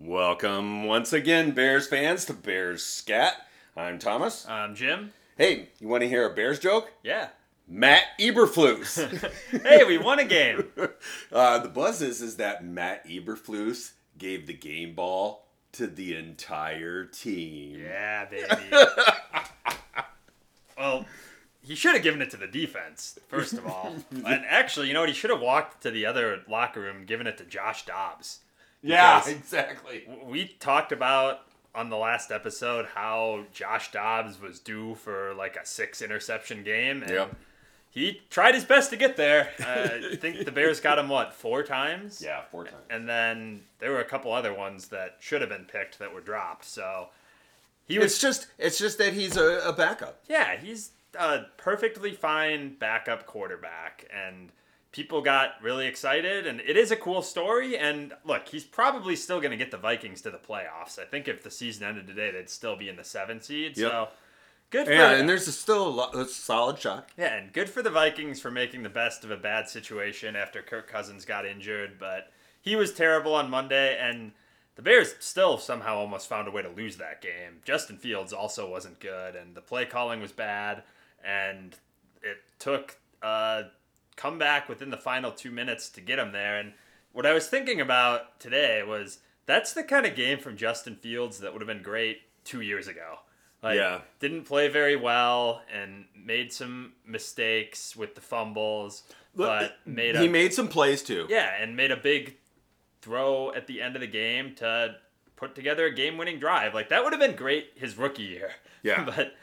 Welcome once again, Bears fans, to Bears Scat. I'm Thomas. I'm Jim? Hey, you want to hear a Bears joke? Yeah. Matt Eberflus. hey, we won a game. uh, the buzz is, is that Matt Eberflus gave the game ball to the entire team. Yeah, baby. well, he should have given it to the defense, first of all. and actually, you know what? He should have walked to the other locker room and given it to Josh Dobbs. Yeah, exactly. We talked about on the last episode how Josh Dobbs was due for like a six interception game. And Yep. He tried his best to get there. Uh, I think the Bears got him, what, four times? Yeah, four times. And then there were a couple other ones that should have been picked that were dropped. So he It's was just it's just that he's a, a backup. yeah, he's a perfectly fine backup quarterback and people got really excited and it is a cool story and look, he's probably still going to get the Vikings to the playoffs. I think if the season ended today, they'd still be in the 7 seed. Yep. So good for Yeah, and there's a still a, lo- a solid shot. Yeah, and good for the Vikings for making the best of a bad situation after Kirk Cousins got injured, but he was terrible on Monday, and the Bears still somehow almost found a way to lose that game. Justin Fields also wasn't good, and the play calling was bad, and it took uh, a comeback within the final two minutes to get him there. And what I was thinking about today was that's the kind of game from Justin Fields that would have been great two years ago. Like, Yeah. didn't play very well and made some mistakes with the fumbles, but made a he made some plays too. yeah, and made a big throw at the end of the game to put together a game-winning drive. Like that would have been great his rookie year. Yeah. but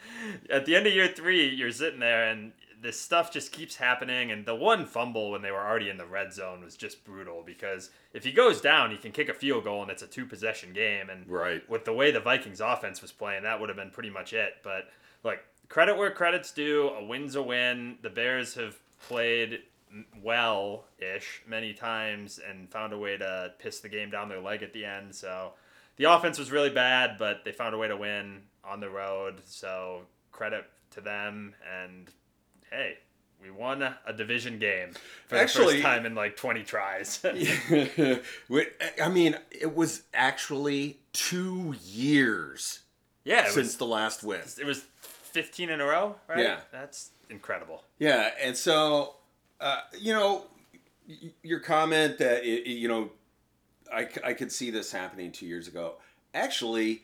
at the end of year three, you're sitting there and this stuff just keeps happening. And the one fumble when they were already in the red zone was just brutal because if he goes down, he can kick a field goal and it's a two-possession game. And Right. with the way the Vikings offense was playing, that would have been pretty much it. But like credit where credit's due, a win's a win. The Bears have played well ish many times and found a way to piss the game down their leg at the end. So the offense was really bad, but they found a way to win on the road. So credit to them and hey, we won a division game for the first time in like 20 tries. Wait, I mean, it was actually two years yeah, since was, the last win. it was 15 in a row, right? Yeah. That's incredible. Yeah, and so uh, you know, your comment that it, you know, I, I could see this happening two years ago. Actually,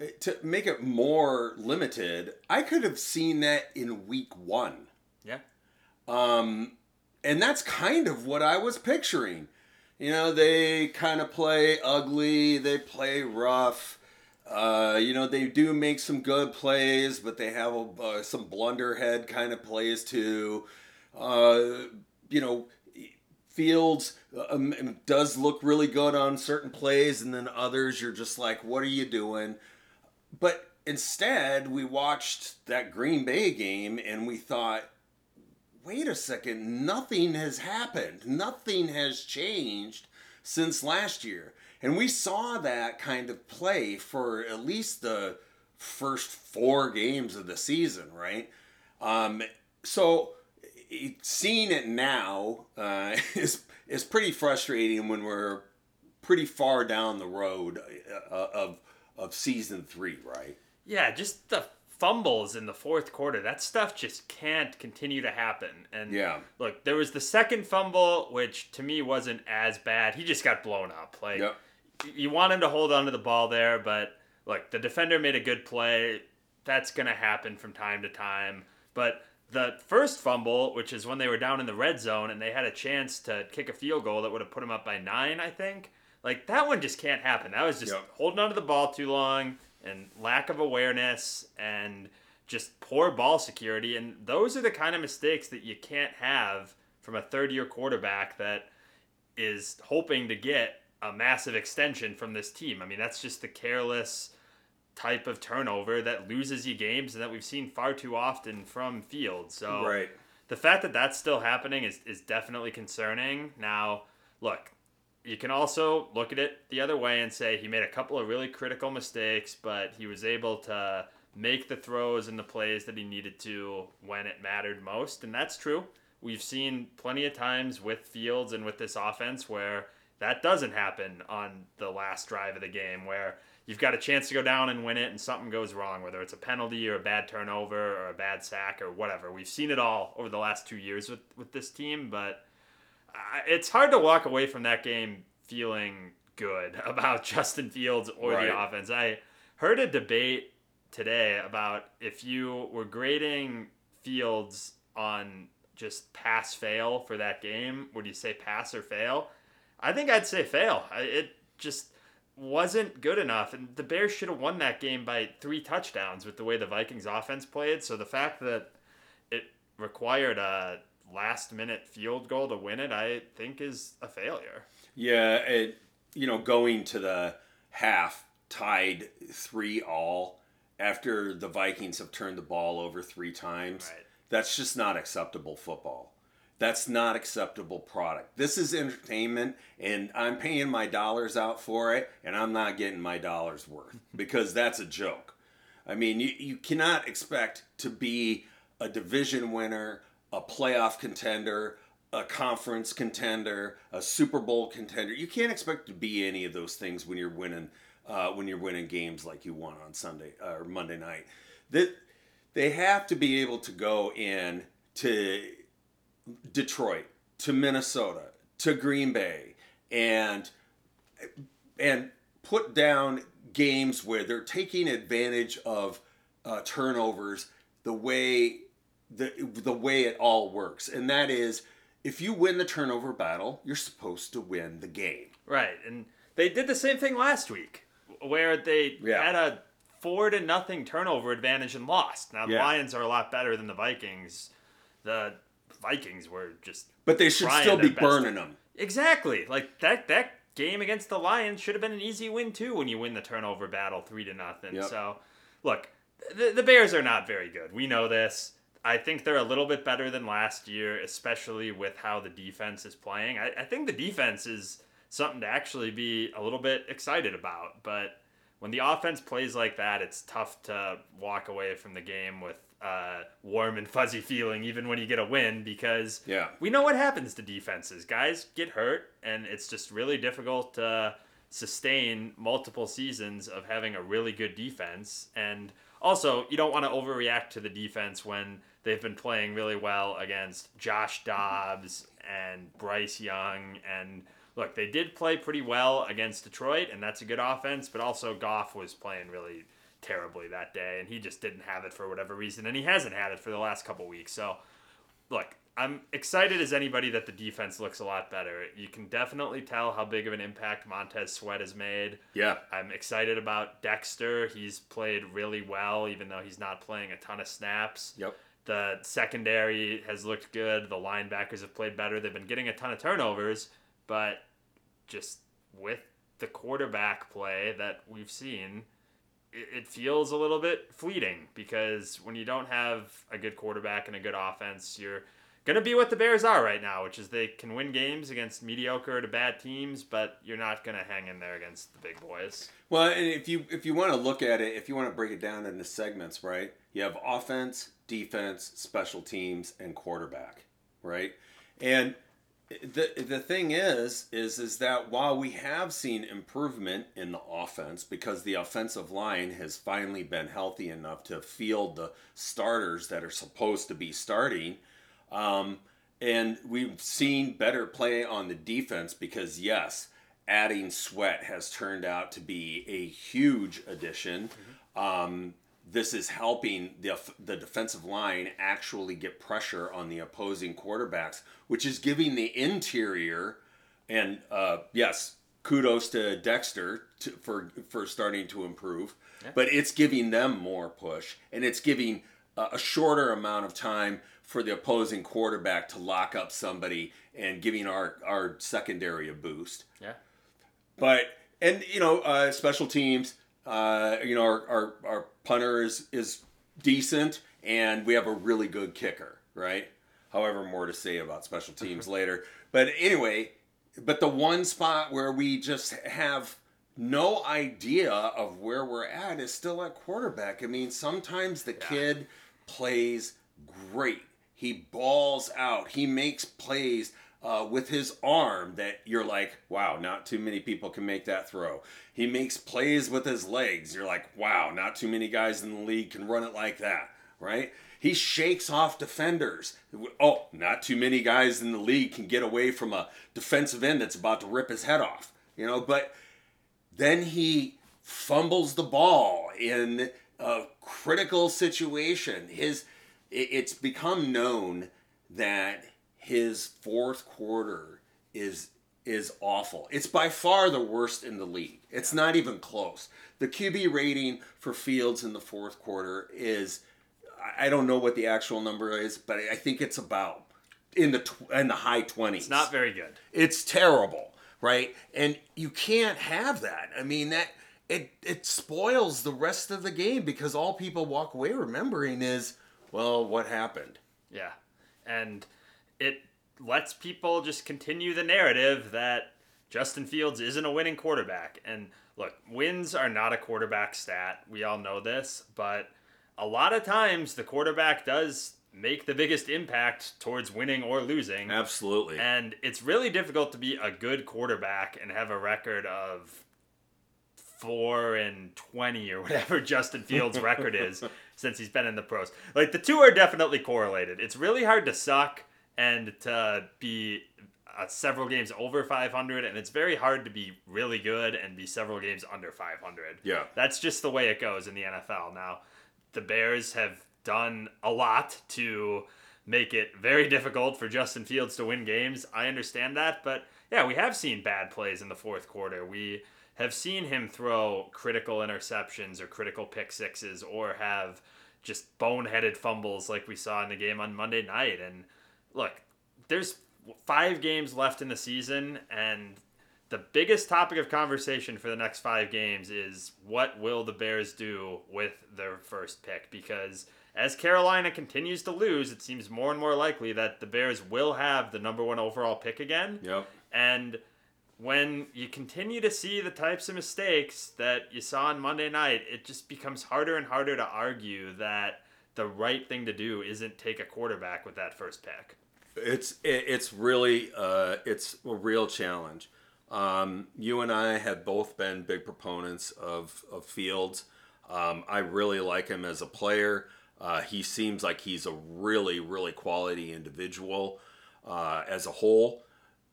uh, to make it more limited, I could have seen that in week one. Um, and that's kind of what I was picturing. You know, they kind of play ugly, they play rough. Uh, you know, they do make some good plays, but they have uh, some blunderhead kind of plays too. Uh, you know, Fields um, does look really good on certain plays, and then others you're just like, what are you doing? But instead, we watched that Green Bay game and we thought, wait a second, nothing has happened. Nothing has changed since last year. And we saw that kind of play for at least the first four games of the season, right? Um, so seeing it now uh, is is pretty frustrating when we're pretty far down the road uh, of of season three, right? Yeah, just the fumbles in the fourth quarter. That stuff just can't continue to happen. And Yeah. look, there was the second fumble, which to me wasn't as bad. He just got blown up. Like Yep. you want him to hold on to the ball there, but look, the defender made a good play. That's gonna happen from time to time. But the first fumble, which is when they were down in the red zone and they had a chance to kick a field goal that would have put them up by nine, I think. Like that one just can't happen. That was just Yep. holding onto the ball too long and lack of awareness and just poor ball security. And those are the kind of mistakes that you can't have from a third year quarterback that is hoping to get a massive extension from this team. I mean, that's just the careless type of turnover that loses you games and that we've seen far too often from Fields. So Right. the fact that that's still happening is, is definitely concerning. Now, look, you can also look at it the other way and say he made a couple of really critical mistakes, but he was able to make the throws and the plays that he needed to when it mattered most. And that's true. We've seen plenty of times with Fields and with this offense where that doesn't happen on the last drive of the game where you've got a chance to go down and win it and something goes wrong, whether it's a penalty or a bad turnover or a bad sack or whatever. We've seen it all over the last two years with, with this team, but it's hard to walk away from that game feeling good about Justin Fields or right. the offense. I heard a debate today about if you were grading Fields on just pass fail for that game, would you say pass or fail? I think I'd say fail. It just wasn't good enough, and the Bears should have won that game by three touchdowns with the way the Vikings offense played. So the fact that it required a last minute field goal to win it, I think is a failure. Yeah, it you know going to the half tied three all after the Vikings have turned the ball over three times. Right. That's just not acceptable football. That's not acceptable product. This is entertainment, and I'm paying my dollars out for it, and I'm not getting my dollars worth because that's a joke. I mean, you, you cannot expect to be a division winner, a playoff contender, a conference contender, a Super Bowl contender. You can't expect to be any of those things when you're winning uh, when you're winning games like you won on Sunday uh, or Monday night. That they have to be able to go in to Detroit, to Minnesota, to Green Bay, and and put down games where they're taking advantage of uh, turnovers the way the the way it all works, and that is if you win the turnover battle, you're supposed to win the game. Right, and they did the same thing last week, where they yeah. had a four to nothing turnover advantage and lost. Now the yeah. Lions are a lot better than the Vikings. The Vikings were just but they should still be burning them. Exactly, like that that game against the Lions should have been an easy win too when you win the turnover battle three to nothing. Yep. So look, the, the Bears are not very good. We know this. I think they're a little bit better than last year, especially with how the defense is playing. I, I think the defense is something to actually be a little bit excited about. But when the offense plays like that, it's tough to walk away from the game with a warm and fuzzy feeling, even when you get a win, because yeah. we know what happens to defenses. Guys get hurt, and it's just really difficult to sustain multiple seasons of having a really good defense. And also, you don't want to overreact to the defense when they've been playing really well against Josh Dobbs and Bryce Young. And look, they did play pretty well against Detroit, and that's a good offense, but also Goff was playing really terribly that day, and he just didn't have it for whatever reason, and he hasn't had it for the last couple weeks. So, look, I'm excited as anybody that the defense looks a lot better. You can definitely tell how big of an impact Montez Sweat has made. Yeah. I'm excited about Dexter. He's played really well, even though he's not playing a ton of snaps. Yep. The secondary has looked good. The linebackers have played better. They've been getting a ton of turnovers, but just with the quarterback play that we've seen, it, feels a little bit fleeting because when you don't have a good quarterback and a good offense, you're going to be what the Bears are right now, which is they can win games against mediocre to bad teams, but you're not going to hang in there against the big boys. Well, and if you if you want to look at it, if you want to break it down into segments, right? You have offense, defense, special teams, and quarterback, right? And the the thing is is is that while we have seen improvement in the offense because the offensive line has finally been healthy enough to field the starters that are supposed to be starting um, and we've seen better play on the defense because yes adding sweat has turned out to be a huge addition mm-hmm. um, this is helping the the defensive line actually get pressure on the opposing quarterbacks, which is giving the interior and uh, yes, kudos to Dexter to, for for starting to improve, yeah. but it's giving them more push and it's giving a, a shorter amount of time for the opposing quarterback to lock up somebody and giving our our secondary a boost. Yeah, but and you know uh, special teams uh, you know, our, our, our punter is, is decent, and we have a really good kicker, right? However, more to say about special teams later. But anyway, but the one spot where we just have no idea of where we're at is still at quarterback. I mean, sometimes the yeah. kid plays great. He balls out. He makes plays uh, with his arm that you're like, wow, not too many people can make that throw. He makes plays with his legs. You're like, wow, not too many guys in the league can run it like that, right? He shakes off defenders. Oh, not too many guys in the league can get away from a defensive end that's about to rip his head off, you know, but then he fumbles the ball in a critical situation. His it's become known that his fourth quarter is is awful. It's by far the worst in the league. It's not even close. The QB rating for Fields in the fourth quarter is I don't know what the actual number is, but I think it's about in the tw- in the high 20s. It's not very good. It's terrible, right? And you can't have that. I mean that it it spoils the rest of the game because all people walk away remembering is well, what happened? Yeah. And it lets people just continue the narrative that Justin Fields isn't a winning quarterback. And look, wins are not a quarterback stat. We all know this, but a lot of times the quarterback does make the biggest impact towards winning or losing. Absolutely. And it's really difficult to be a good quarterback and have a record of 4 and 20 or whatever Justin Fields' record is since he's been in the pros. Like the two are definitely correlated. It's really hard to suck and to be uh, several games over 500 and it's very hard to be really good and be several games under 500 Yeah. that's just the way it goes in the nfl now the bears have done a lot to make it very difficult for justin fields to win games i understand that but yeah we have seen bad plays in the fourth quarter we have seen him throw critical interceptions or critical pick sixes or have just boneheaded fumbles like we saw in the game on monday night and look, there's five games left in the season, and the biggest topic of conversation for the next five games is what will the Bears do with their first pick? Because as Carolina continues to lose, it seems more and more likely that the Bears will have the number one overall pick again. Yep. And when you continue to see the types of mistakes that you saw on Monday night, it just becomes harder and harder to argue that the right thing to do isn't take a quarterback with that first pick. It's it's really uh, it's a real challenge. Um, you and I have both been big proponents of of Fields. Um, I really like him as a player. Uh, he seems like he's a really really quality individual uh, as a whole,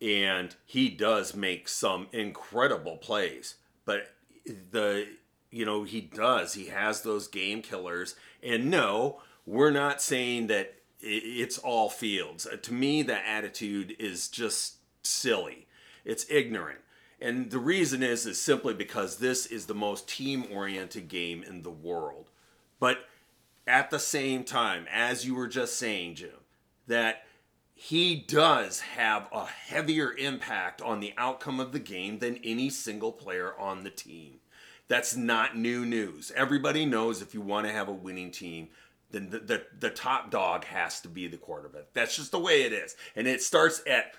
and he does make some incredible plays. But the you know he does he has those game killers, and no, we're not saying that it's all fields. Uh, to me, that attitude is just silly. It's ignorant. And the reason is is simply because this is the most team-oriented game in the world. But at the same time, as you were just saying, Jim, that he does have a heavier impact on the outcome of the game than any single player on the team. That's not new news. Everybody knows if you want to have a winning team, then the, the, the top dog has to be the quarterback. That's just the way it is. And it starts at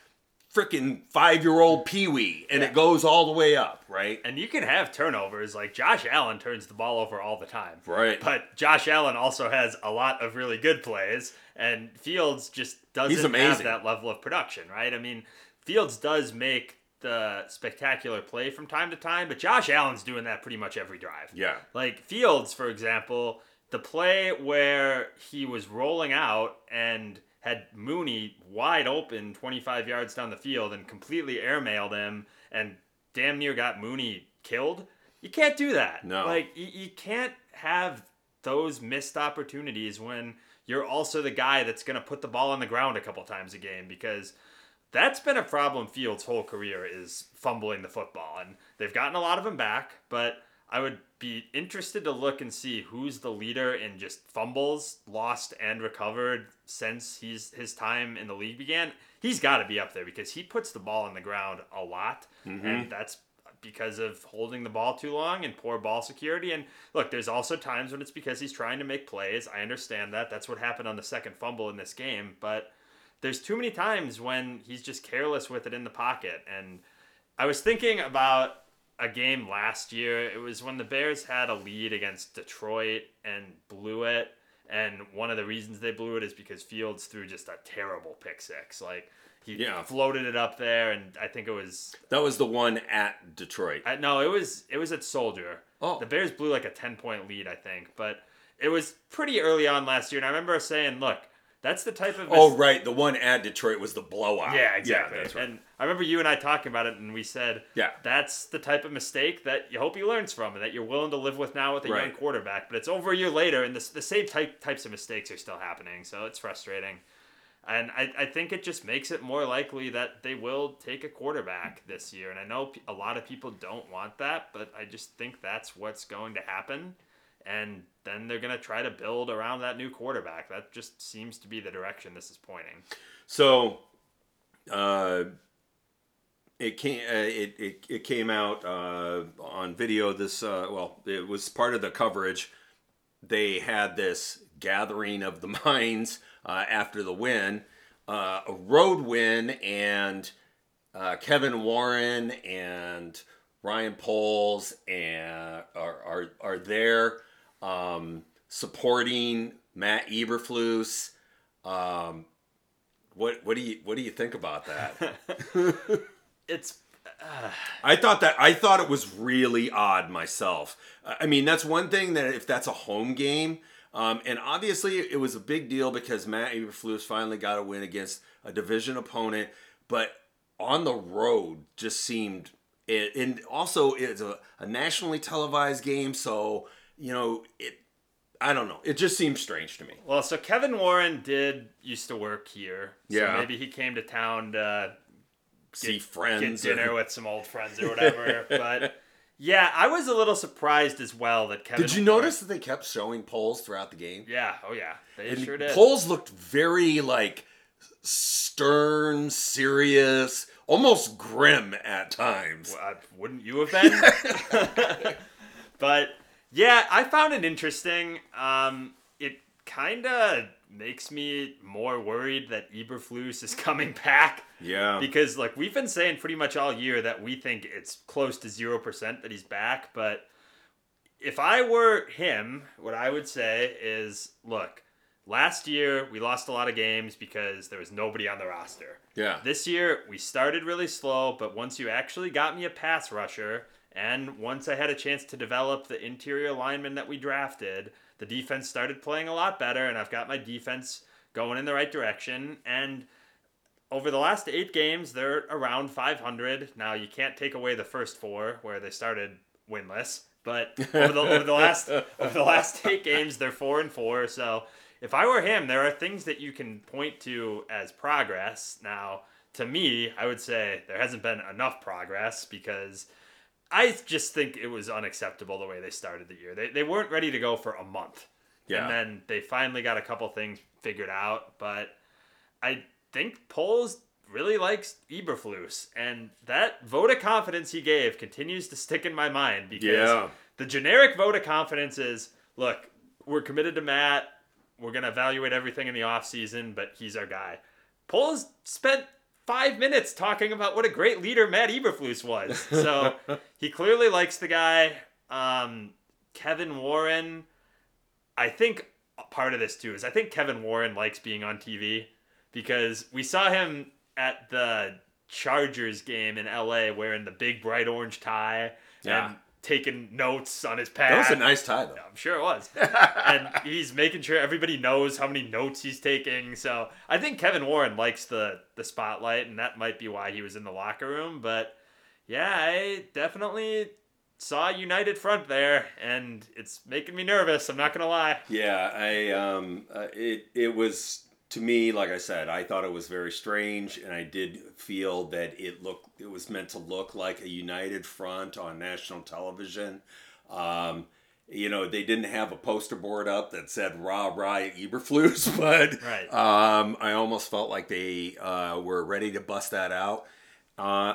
freaking five year old Pee Wee and it goes all the way up, right? And you can have turnovers. Like Josh Allen turns the ball over all the time. Right. But Josh Allen also has a lot of really good plays, and Fields just doesn't have that level of production, right? I mean, Fields does make the spectacular play from time to time, but Josh Allen's doing that pretty much every drive. Yeah. Like Fields, for example, the play where he was rolling out and had Mooney wide open 25 yards down the field and completely airmailed him and damn near got Mooney killed. You can't do that. No. Like, you, you can't have those missed opportunities when you're also the guy that's going to put the ball on the ground a couple times a game because that's been a problem Fields' whole career is fumbling the football. And they've gotten a lot of them back, but I would be interested to look and see who's the leader in just fumbles lost and recovered since he's his time in the league began. He's got to be up there because he puts the ball on the ground a lot, mm-hmm. and that's because of holding the ball too long and poor ball security. And look, there's also times when it's because he's trying to make plays. I understand that. That's what happened on the second fumble in this game, but there's too many times when he's just careless with it in the pocket. And I was thinking about a game last year. It was when the Bears had a lead against Detroit and blew it. And one of the reasons they blew it is because Fields threw just a terrible pick six. Like, He Yeah. floated it up there, and I think it was That was the one at Detroit. I, no, it was it was at Soldier. Oh. the Bears blew like a ten point lead, I think, but it was pretty early on last year, and I remember saying, "Look, that's the type of oh, right. The one at Detroit was the blowout. yeah, exactly." Yeah, that's right. And I remember you and I talking about it, and we said, Yeah. that's the type of mistake that you hope he learns from, and that you're willing to live with now with a young quarterback." But it's over a year later, and the, the same type types of mistakes are still happening, so it's frustrating. And I, I think it just makes it more likely that they will take a quarterback this year. And I know a lot of people don't want that, but I just think that's what's going to happen. And then they're going to try to build around that new quarterback. That just seems to be the direction this is pointing. So, uh, it came uh, it, it it came out uh, on video. This uh, well, it was part of the coverage. They had this gathering of the minds uh, after the win, uh, a road win, and Kevin Warren and Ryan Poles and are are, are there um, supporting Matt Eberflus. Um, what what do you what do you think about that? It's I thought that I thought it was really odd myself. Uh, I mean, that's one thing that if that's a home game, um, and obviously it was a big deal because Matt Eberflus finally got a win against a division opponent, but on the road just seemed. It, and also it's a, a nationally televised game, so you know it. I don't know. It just seems strange to me. well, so Kevin Warren did used to work here. So Yeah. maybe he came to town to See get friends. dinner or- with some old friends or whatever. but yeah, I was a little surprised as well that Kevin. Did you notice that they kept showing Poles throughout the game? Yeah. Oh yeah. They And sure did. Poles looked very like stern, serious, almost grim at times. Well, wouldn't you have been? but yeah, I found it interesting. Um, it kind of makes me more worried that Eberflus is coming back Yeah. because, like, we've been saying pretty much all year that we think it's close to zero percent that he's back. But if I were him, what I would say is, look. Last year, we lost a lot of games because there was nobody on the roster. Yeah. This year, we started really slow, but once you actually got me a pass rusher, and once I had a chance to develop the interior lineman that we drafted, the defense started playing a lot better, and I've got my defense going in the right direction. And over the last eight games, they're around 500. Now, you can't take away the first four where they started winless, but over the, over the last over the last eight games, they're four and four. So if I were him, there are things that you can point to as progress. Now, to me, I would say there hasn't been enough progress because I just think it was unacceptable the way they started the year. They, they weren't ready to go for a month. Yeah. And then they finally got a couple things figured out. But I think Poles really likes Eberflus. And that vote of confidence he gave continues to stick in my mind because Yeah. the generic vote of confidence is look, we're committed to Matt. We're going to evaluate everything in the offseason, but he's our guy. Poles spent five minutes talking about what a great leader Matt Eberflus was. So he clearly likes the guy. Um, Kevin Warren, I think part of this too is I think Kevin Warren likes being on TV because we saw him at the Chargers game in LA wearing the big bright orange tie Yeah. and taking notes on his pad. That was a nice tie, though. I'm sure it was. and he's making sure everybody knows how many notes he's taking. So I think Kevin Warren likes the the spotlight, and that might be why he was in the locker room. But yeah, I definitely saw a united front there, and it's making me nervous. I'm not gonna lie. Yeah, I um, uh, it it was to me, like I said, I thought it was very strange, and I did feel that it looked it was meant to look like a united front on national television. Um, you know, they didn't have a poster board up that said "Rah Rah Eberflus," but Right. um, I almost felt like they uh, were ready to bust that out. Uh,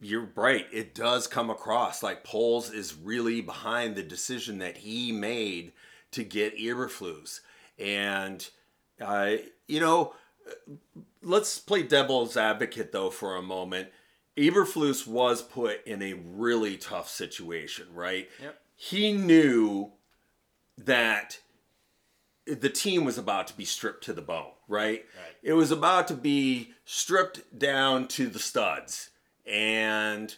you're right. It does come across like Poles is really behind the decision that he made to get Eberflus. And, uh, you know, let's play devil's advocate though for a moment. Eberflus was put in a really tough situation, right? Yep. He knew that the team was about to be stripped to the bone, right? Right. It was about to be stripped down to the studs, and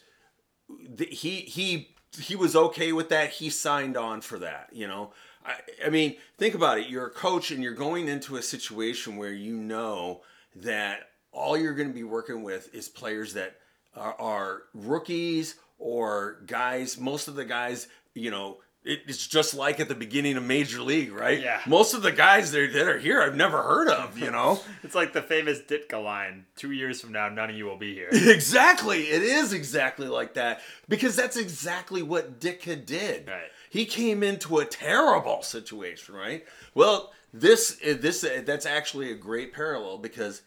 the, he he he was okay with that. He signed on for that. You know, I, I mean, think about it. You're a coach, and you're going into a situation where you know that all you're going to be working with is players that are, are rookies or guys. Most of the guys, you know. it- It's just like at the beginning of Major League, right? Yeah. Most of the guys that are, that are here, I've never heard of. You know, It's like the famous Ditka line. Two years from now, none of you will be here. Exactly. It is exactly like that because that's exactly what Ditka did. Right. He came into a terrible situation, right? Well, this uh, this uh, that's actually a great parallel because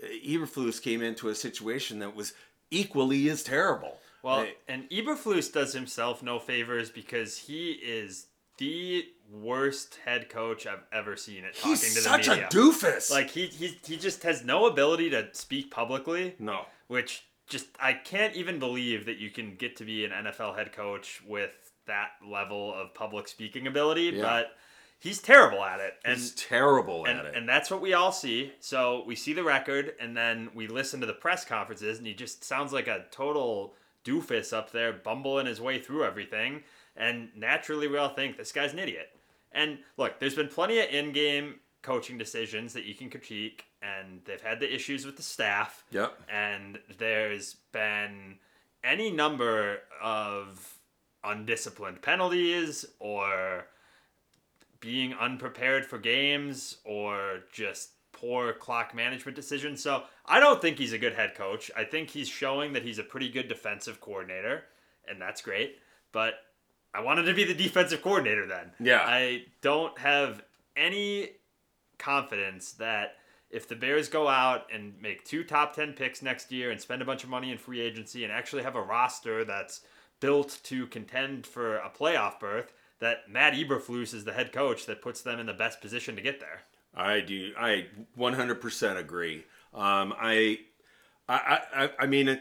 uh, Eberflus came into a situation that was equally as terrible. Well, Right. and Eberflus does himself no favors because he is the worst head coach I've ever seen at talking he's to the such a doofus. Like he, he he just has no ability to speak publicly, no. which just I can't even believe that you can get to be an NFL head coach with that level of public speaking ability, Yeah. but he's terrible at it. And He's terrible and, at it. and that's what we all see. So we see the record, and then we listen to the press conferences, and he just sounds like a total doofus up there, bumbling his way through everything. And naturally, we all think this guy's an idiot. And look, there's been plenty of in-game coaching decisions that you can critique, and they've had the issues with the staff. Yep. And there's been any number of undisciplined penalties or being unprepared for games or just poor clock management decisions. So I don't think he's a good head coach. I think he's showing that he's a pretty good defensive coordinator, and that's great. But I wanted to be the defensive coordinator then. Yeah. I don't have any confidence that if the Bears go out and make two top 10 picks next year and spend a bunch of money in free agency and actually have a roster that's built to contend for a playoff berth, that Matt Eberflus is the head coach that puts them in the best position to get there. I do. I 100% agree. Um, I, I, I, I mean,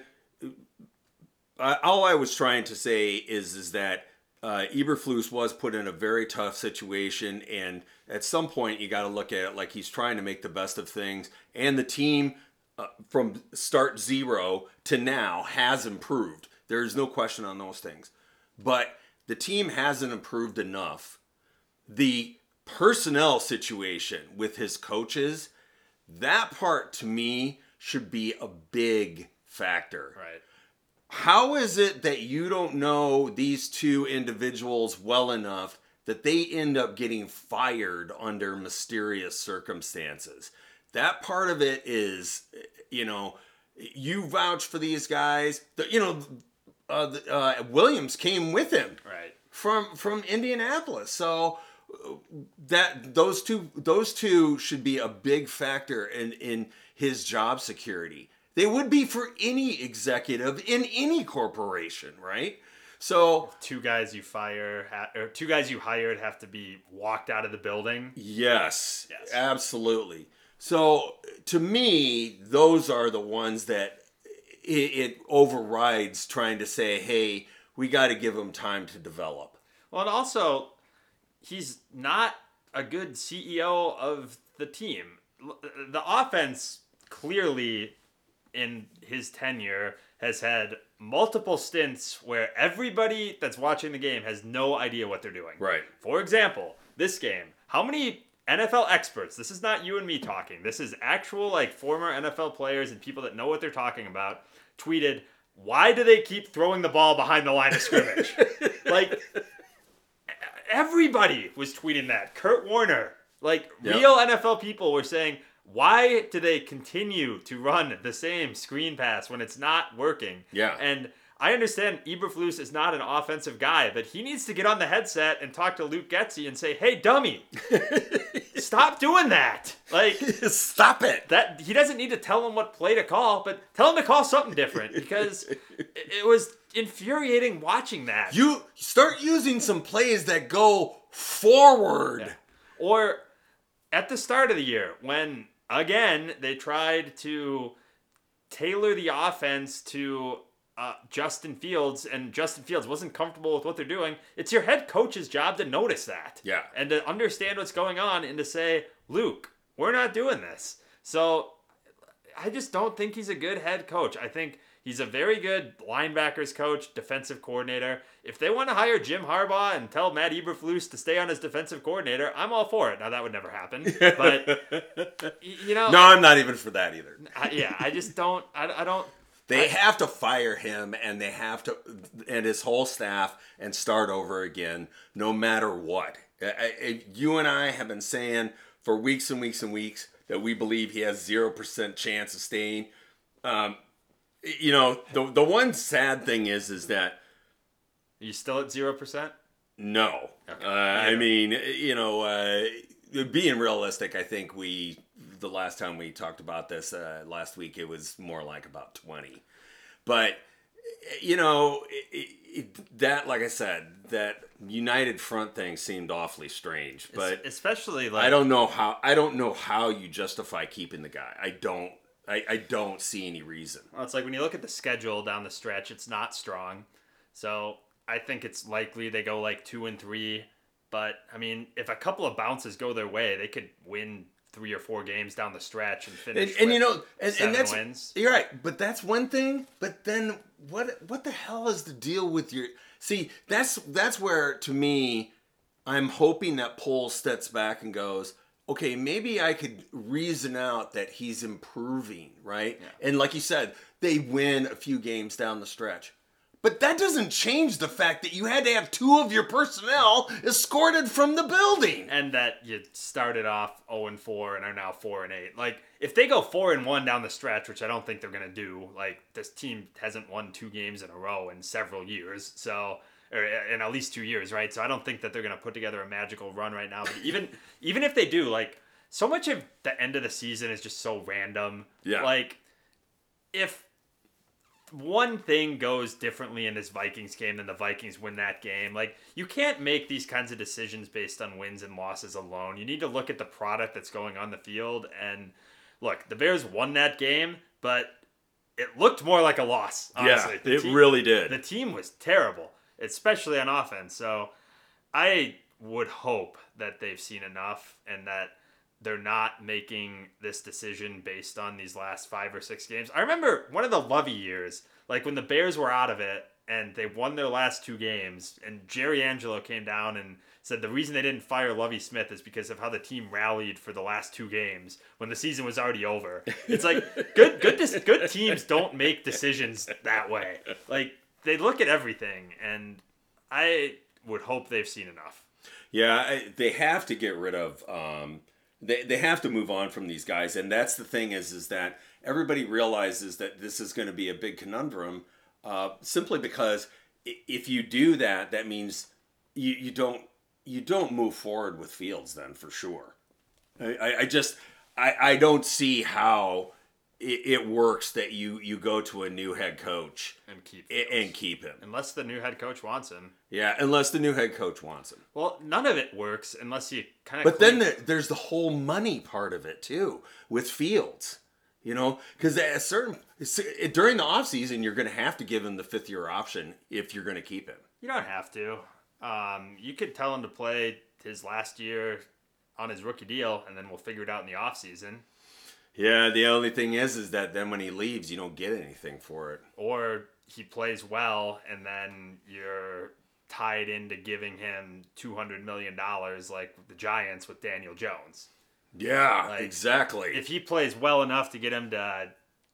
uh, all I was trying to say is, is that uh, Eberflus was put in a very tough situation, and at some point you got to look at it like he's trying to make the best of things, and the team uh, from start zero to now has improved. There's no question on those things, but the team hasn't improved enough the personnel situation with his coaches, that part to me should be a big factor. Right. How is it that you don't know these two individuals well enough that they end up getting fired under mysterious circumstances? That part of it is, you know, you vouch for these guys. The, you know, uh, the, uh, Williams came with him Right. from from Indianapolis. So uh, that those two those two should be a big factor in in his job security. They would be for any executive in any corporation, right? So Two guys you fire, ha- or two guys you hired have to be walked out of the building. yes, Yes. absolutely. So to me, those are the ones that it, it overrides trying to say, "Hey, we got to give them time to develop." Well, and also, he's not a good CEO of the team. The offense clearly, in his tenure, has had multiple stints where everybody that's watching the game has no idea what they're doing. Right. For example, this game, how many NFL experts, this is not you and me talking, this is actual like former NFL players and people that know what they're talking about, tweeted, why do they keep throwing the ball behind the line of scrimmage? like everybody was tweeting that. Kurt Warner, like Yep. real NFL people were saying, why do they continue to run the same screen pass when it's not working? Yeah. And I understand Eberflus is not an offensive guy, but he needs to get on the headset and talk to Luke Getsy and say, "Hey, dummy, stop doing that!" Like Stop it. that. He doesn't need to tell him what play to call, but tell him to call something different because it, it was infuriating watching that. You start using some plays that go forward. Or at the start of the year, when again they tried to tailor the offense to uh, Justin Fields and Justin Fields wasn't comfortable with what they're doing, it's your head coach's job to notice that. Yeah. And to understand what's going on and to say, Luke, we're not doing this. So I just don't think he's a good head coach. I think he's a very good linebackers coach, defensive coordinator. If they want to hire Jim Harbaugh and tell Matt Eberflus to stay on as defensive coordinator, I'm all for it. Now that would never happen, but you know, No, I'm not even for that either. I, yeah, I just don't. I, I don't. They I- have to fire him and they have to, and his whole staff, and start over again, no matter what. You and I have been saying for weeks and weeks and weeks that we believe he has 0% chance of staying. Um, you know, the, the one sad thing is, is that Are you still at zero percent? no. Uh, I mean, you know, uh, being realistic, I think we, the last time we talked about this uh, last week, it was more like about 20. But, you know, it, it, that, like I said, that United Front thing seemed awfully strange. But especially like I don't know how, I don't know how you justify keeping the guy. I don't, I, I don't see any reason. Well, it's like when you look at the schedule down the stretch, it's not strong. So I think it's likely they go like two and three. But I mean, if a couple of bounces go their way, they could win three or four games down the stretch and finish. and, and you know, and, seven and that's wins. you're right. But that's one thing. But then what? What the hell is the deal with your? See, that's that's where to me, I'm hoping that Poles steps back and goes, okay, maybe I could reason out that he's improving, right? And like you said, they win a few games down the stretch. But that doesn't change the fact that you had to have two of your personnel escorted from the building. and that you started off 0 and 4 and are now 4 and 8. Like if they go 4 and 1 down the stretch, which I don't think they're going to do, like this team hasn't won two games in a row in several years. So or in at least 2 years, right? So I don't think that they're going to put together a magical run right now. But even even if they do, like so much of the end of the season is just so random. Yeah. Like if one thing goes differently in this Vikings game, than the Vikings win that game. Like you can't make these kinds of decisions based on wins and losses alone. You need to look at the product that's going on the field and look, the Bears won that game, but it looked more like a loss. Honestly. The it team- really did. The team was terrible, especially on offense. So I would hope that they've seen enough and that they're not making this decision based on these last five or six games. I remember one of the Lovie years, like when the Bears were out of it and they won their last two games, and Jerry Angelo came down and said the reason they didn't fire Lovie Smith is because of how the team rallied for the last two games when the season was already over. It's like good, good, good teams don't make decisions that way. Like they look at everything, and I would hope they've seen enough. Yeah, I, they have to get rid of. Um, they they have to move on from these guys, and that's the thing is is that everybody realizes that this is going to be a big conundrum, uh, simply because if you do that, that means you, you don't you don't move forward with Fields then for sure. I, I, just I, I don't see how it, it works that you you go to a new head coach And keep a- and keep him. unless the new head coach wants him. Yeah, unless the new head coach wants him. Well, none of it works unless you kind of. But then there, there's the whole money part of it too with Fields. You know, because at a certain during the offseason, you're going to have to give him the fifth year option if you're going to keep him. you don't have to. Um, you could tell him to play his last year on his rookie deal, and then we'll figure it out in the offseason. Yeah, the only thing is, is that then when he leaves, you don't get anything for it. Or he plays well, and then you're tied into giving him two hundred million dollars, like the Giants with Daniel Jones. Yeah, Like, exactly. if he plays well enough to get him to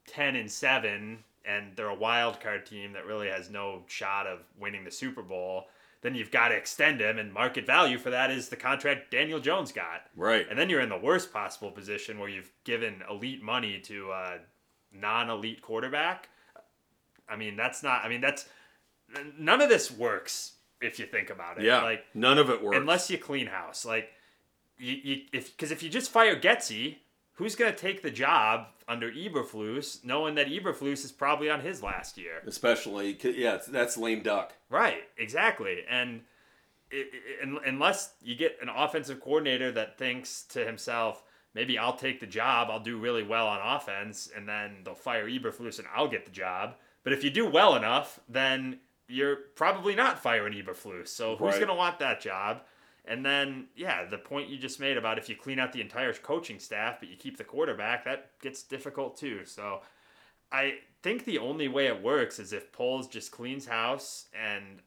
10 and 7 and they're a wild card team that really has no shot of winning the Super Bowl, then you've got to extend him and market value for that is the contract Daniel Jones got. right. And then you're in the worst possible position where you've given elite money to a non-elite quarterback. I mean, that's not I mean, that's none of this works if you think about it. yeah, Like none of it works. unless you clean house. Like you, you if because if you just fire Getsy, who's gonna take the job under Eberflus, knowing that Eberflus is probably on his last year? Especially, yeah, that's lame duck. Right, exactly, and. i i un- unless you get an offensive coordinator that thinks to himself, maybe I'll take the job, I'll do really well on offense, and then they'll fire Eberflus and I'll get the job, But if you do well enough, then you're probably not firing Eberflus. So who's Right. going to want that job? And then, yeah, the point you just made about if you clean out the entire coaching staff, but you keep the quarterback, that gets difficult too. So I think the only way it works is if Poles just cleans house and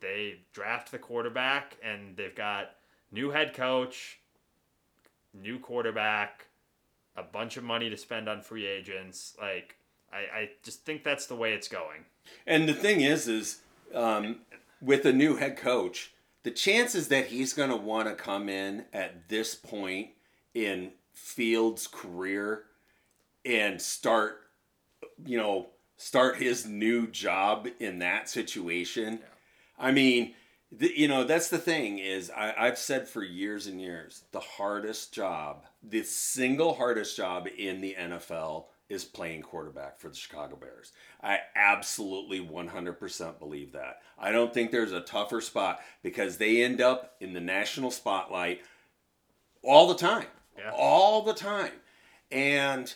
they draft the quarterback and they've got new head coach, new quarterback, a bunch of money to spend on free agents. Like, I, I just think that's the way it's going. And the thing is, is um, with a new head coach, the chances that he's going to want to come in at this point in Fields' career and start, you know, start his new job in that situation. I mean, the, you know, that's the thing is I, I've said for years and years, the hardest job, the single hardest job in the NFL is playing quarterback for the Chicago Bears. I absolutely 100% believe that. I don't think there's a tougher spot because they end up in the national spotlight all the time. Yeah. All the time. And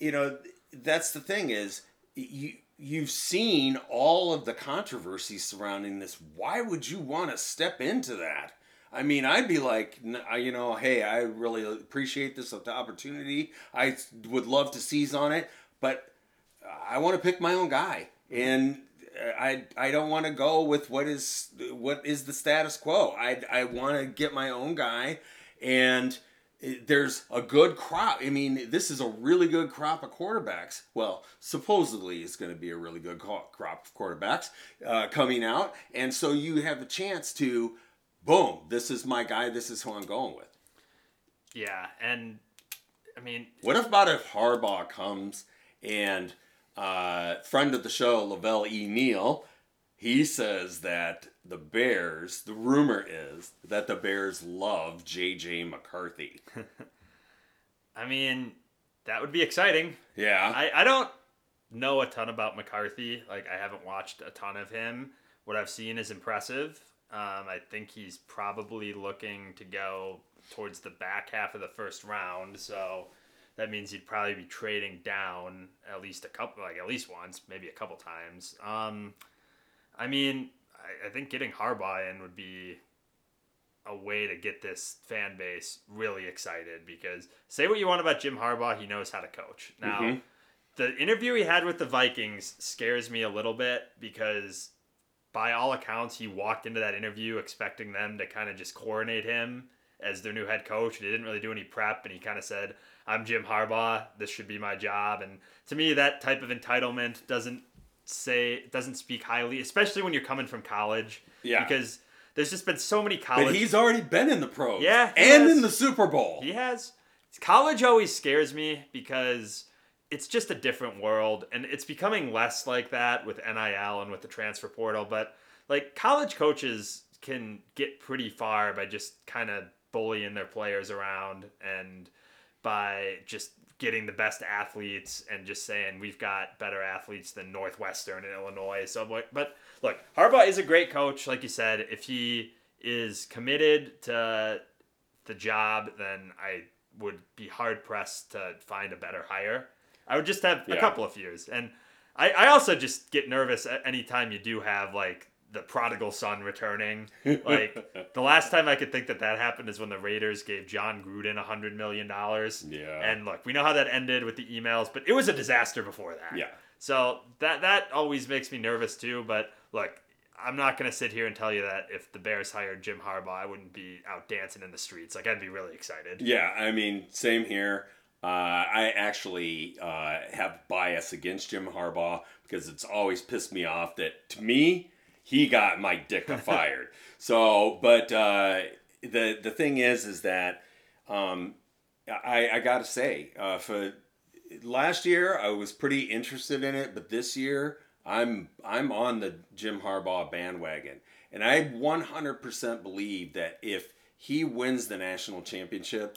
you know, that's the thing is you you've seen all of the controversy surrounding this. Why would you want to step into that? I mean, I'd be like, you know, hey, I really appreciate this opportunity. I would love to seize on it, but I want to pick my own guy, mm-hmm. and uh, I I don't want to go with what is what is the status quo. I I want to get my own guy, and uh, there's a good crop. I mean, this is a really good crop of quarterbacks. Well, supposedly it's going to be a really good crop of quarterbacks uh, coming out, and so you have a chance to, boom, this is my guy. This is who I'm going with. Yeah, and I mean, What about if Harbaugh comes and uh, friend of the show, La Velle E. Neal, he says that the Bears, the rumor is that the Bears love J.J. McCarthy. I mean, that would be exciting. Yeah. I, I don't know a ton about McCarthy. Like, I haven't watched a ton of him. What I've seen is impressive. Um, I think he's probably looking to go towards the back half of the first round. So that means he'd probably be trading down at least a couple, like at least once, maybe a couple times. Um, I mean, I, I think getting Harbaugh in would be a way to get this fan base really excited because say what you want about Jim Harbaugh, he knows how to coach. Now, Mhm. the interview he had with the Vikings scares me a little bit because by all accounts, he walked into that interview expecting them to kind of just coronate him as their new head coach. He didn't really do any prep, and he kind of said, "I'm Jim Harbaugh. This should be my job." And to me, that type of entitlement doesn't say doesn't speak highly, especially when you're coming from college. Yeah. Because there's just been so many college. but he's already been in the pros. Yeah, And has. in the Super Bowl. He has. College always scares me because it's just a different world, and it's becoming less like that with NIL and with the transfer portal. But like college coaches can get pretty far by just kind of bullying their players around and by just getting the best athletes and just saying we've got better athletes than Northwestern and Illinois. So, but, but look, Harbaugh is a great coach, like you said. If he is committed to the job, then I would be hard pressed to find a better hire. I would just have a couple of fears, and I, I also just get nervous anytime you do have like the prodigal son returning. Like the last time I could think that that happened is when the Raiders gave Jon Gruden a hundred million dollars. Yeah. And look, we know how that ended with the emails, but it was a disaster before that. Yeah. So that that always makes me nervous too. But look, I'm not gonna sit here and tell you that if the Bears hired Jim Harbaugh, I wouldn't be out dancing in the streets. Like I'd be really excited. Yeah, I mean, same here. Uh, I actually uh, have bias against Jim Harbaugh because it's always pissed me off that to me he got Mike Ditka fired. So, but uh, the the thing is, is that um, I I gotta say uh, for last year I was pretty interested in it, but this year I'm I'm on the Jim Harbaugh bandwagon, and I 100% believe that if he wins the national championship,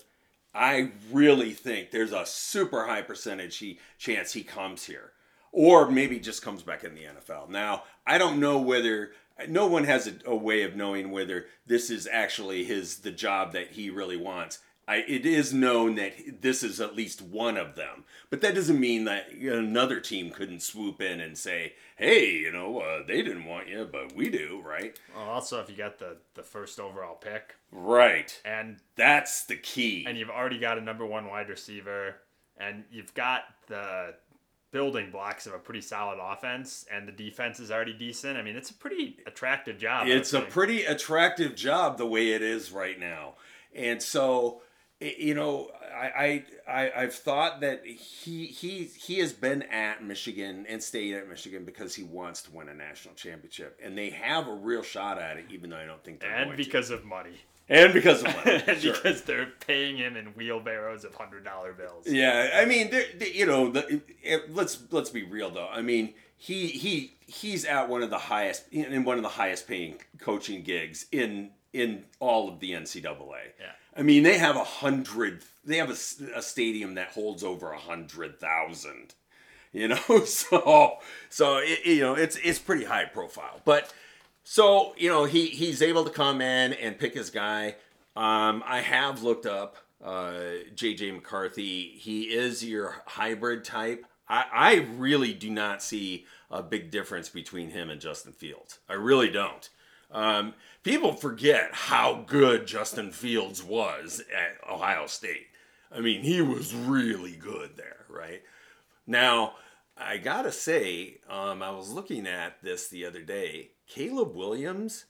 I really think there's a super high percentage he chance he comes here, or maybe just comes back in the NFL. Now I don't know whether no one has a, a way of knowing whether this is actually his the job that he really wants I, it is known that this is at least one of them, but that doesn't mean that another team couldn't swoop in and say, "Hey, you know, uh, they didn't want you, but we do, right?" Well, also, if you got the the first overall pick, Right. and That's the key. and you've already got a number one wide receiver, and you've got the building blocks of a pretty solid offense, and the defense is already decent. I mean, it's a pretty attractive job. It's a pretty attractive job the way it is right now and so you know I, I I I've thought that he he he has been at Michigan and stayed at Michigan because he wants to win a national championship and they have a real shot at it even though I don't think they're and going to. because of money, and because of money and sure. because they're paying him in wheelbarrows of hundred dollar bills. Yeah, I mean, they're- you know, the, it, let's let's be real though. I mean, he he he's at one of the highest in one of the highest paying coaching gigs in in all of the NCAA. Yeah. I mean, they have a hundred. They have a stadium that holds over a hundred thousand. You know, so so it, you know it's it's pretty high profile, but. So you know he he's able to come in and pick his guy. Um, I have looked up uh, JJ McCarthy. He is your hybrid type. I, I really do not see a big difference between him and Justin Fields. I really don't. Um, people forget how good Justin Fields was at Ohio State. I mean, he was really good there, right? Now, I gotta say, um, I was looking at this the other day. Caleb Williams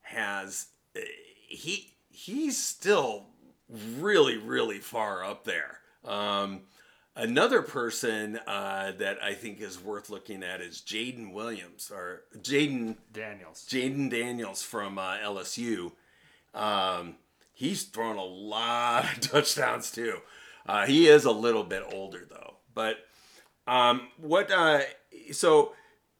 has uh, he he's still really really far up there. Um, another person uh, that I think is worth looking at is Jaden Williams or Jayden Daniels. Jayden Daniels from uh, LSU. Um, he's thrown a lot of touchdowns too. Uh, he is a little bit older though. But um, what? Uh, so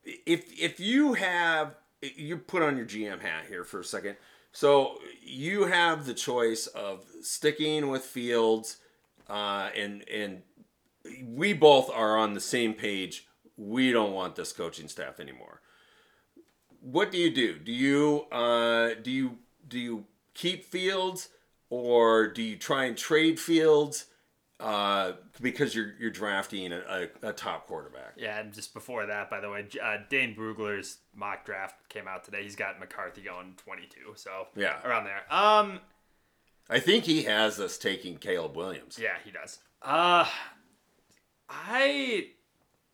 if if you have you put on your GM hat here for a second. So you have the choice of sticking with Fields, uh, and and we both are on the same page. We don't want this coaching staff anymore what do you do? Do you uh, do you do you keep Fields or do you try and trade Fields uh, because you're you're drafting a, a, a top quarterback? Yeah, and just before that, by the way, uh, Dane Brugler's mock draft came out today. He's got McCarthy going 22, so Yeah. around there. Um, I think he has us taking Caleb Williams. yeah, he does. Uh, I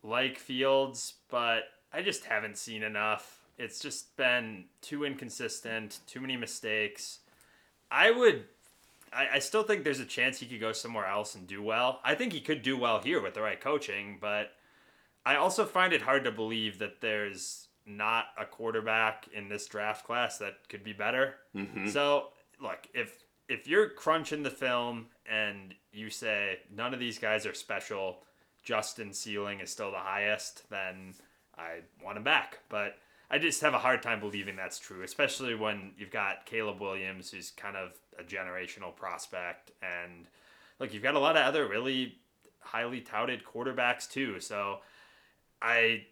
like Fields, but I just haven't seen enough. It's just been too inconsistent, too many mistakes. I would. I, I still think there's a chance he could go somewhere else and do well. I think he could do well here with the right coaching, but I also find it hard to believe that there's not a quarterback in this draft class that could be better. Mm-hmm. So, look, if if you're crunching the film and you say none of these guys are special, Justin's ceiling is still the highest, then I want him back. But I just have a hard time believing that's true, especially when you've got Caleb Williams, who's kind of a generational prospect, and look, you've got a lot of other really highly touted quarterbacks too. So I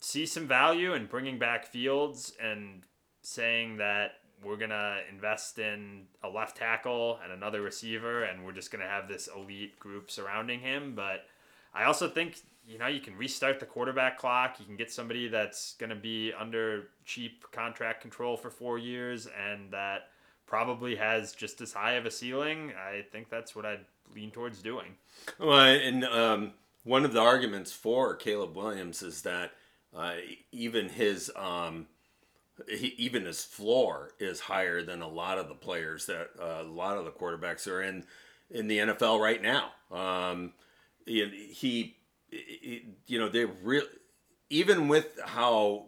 see some value in bringing back Fields and saying that we're gonna invest in a left tackle and another receiver, and we're just gonna have this elite group surrounding him. But I also think you know you can restart the quarterback clock. You can get somebody that's gonna be under cheap contract control for four years, and that probably has just as high of a ceiling. I think that's what I'd lean towards doing. Well, and um, one of the arguments for Caleb Williams is that uh, even his um, he, even his floor is higher than a lot of the players that uh, a lot of the quarterbacks are in in the NFL right now. Um, he, he, you know, they real even with how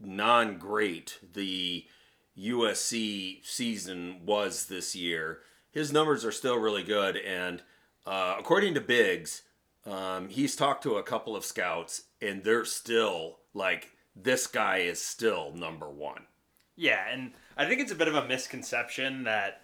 non great the USC season was this year, his numbers are still really good. And uh, according to Biggs, um, he's talked to a couple of scouts, and they're still like, this guy is still number one. Yeah, and I think it's a bit of a misconception that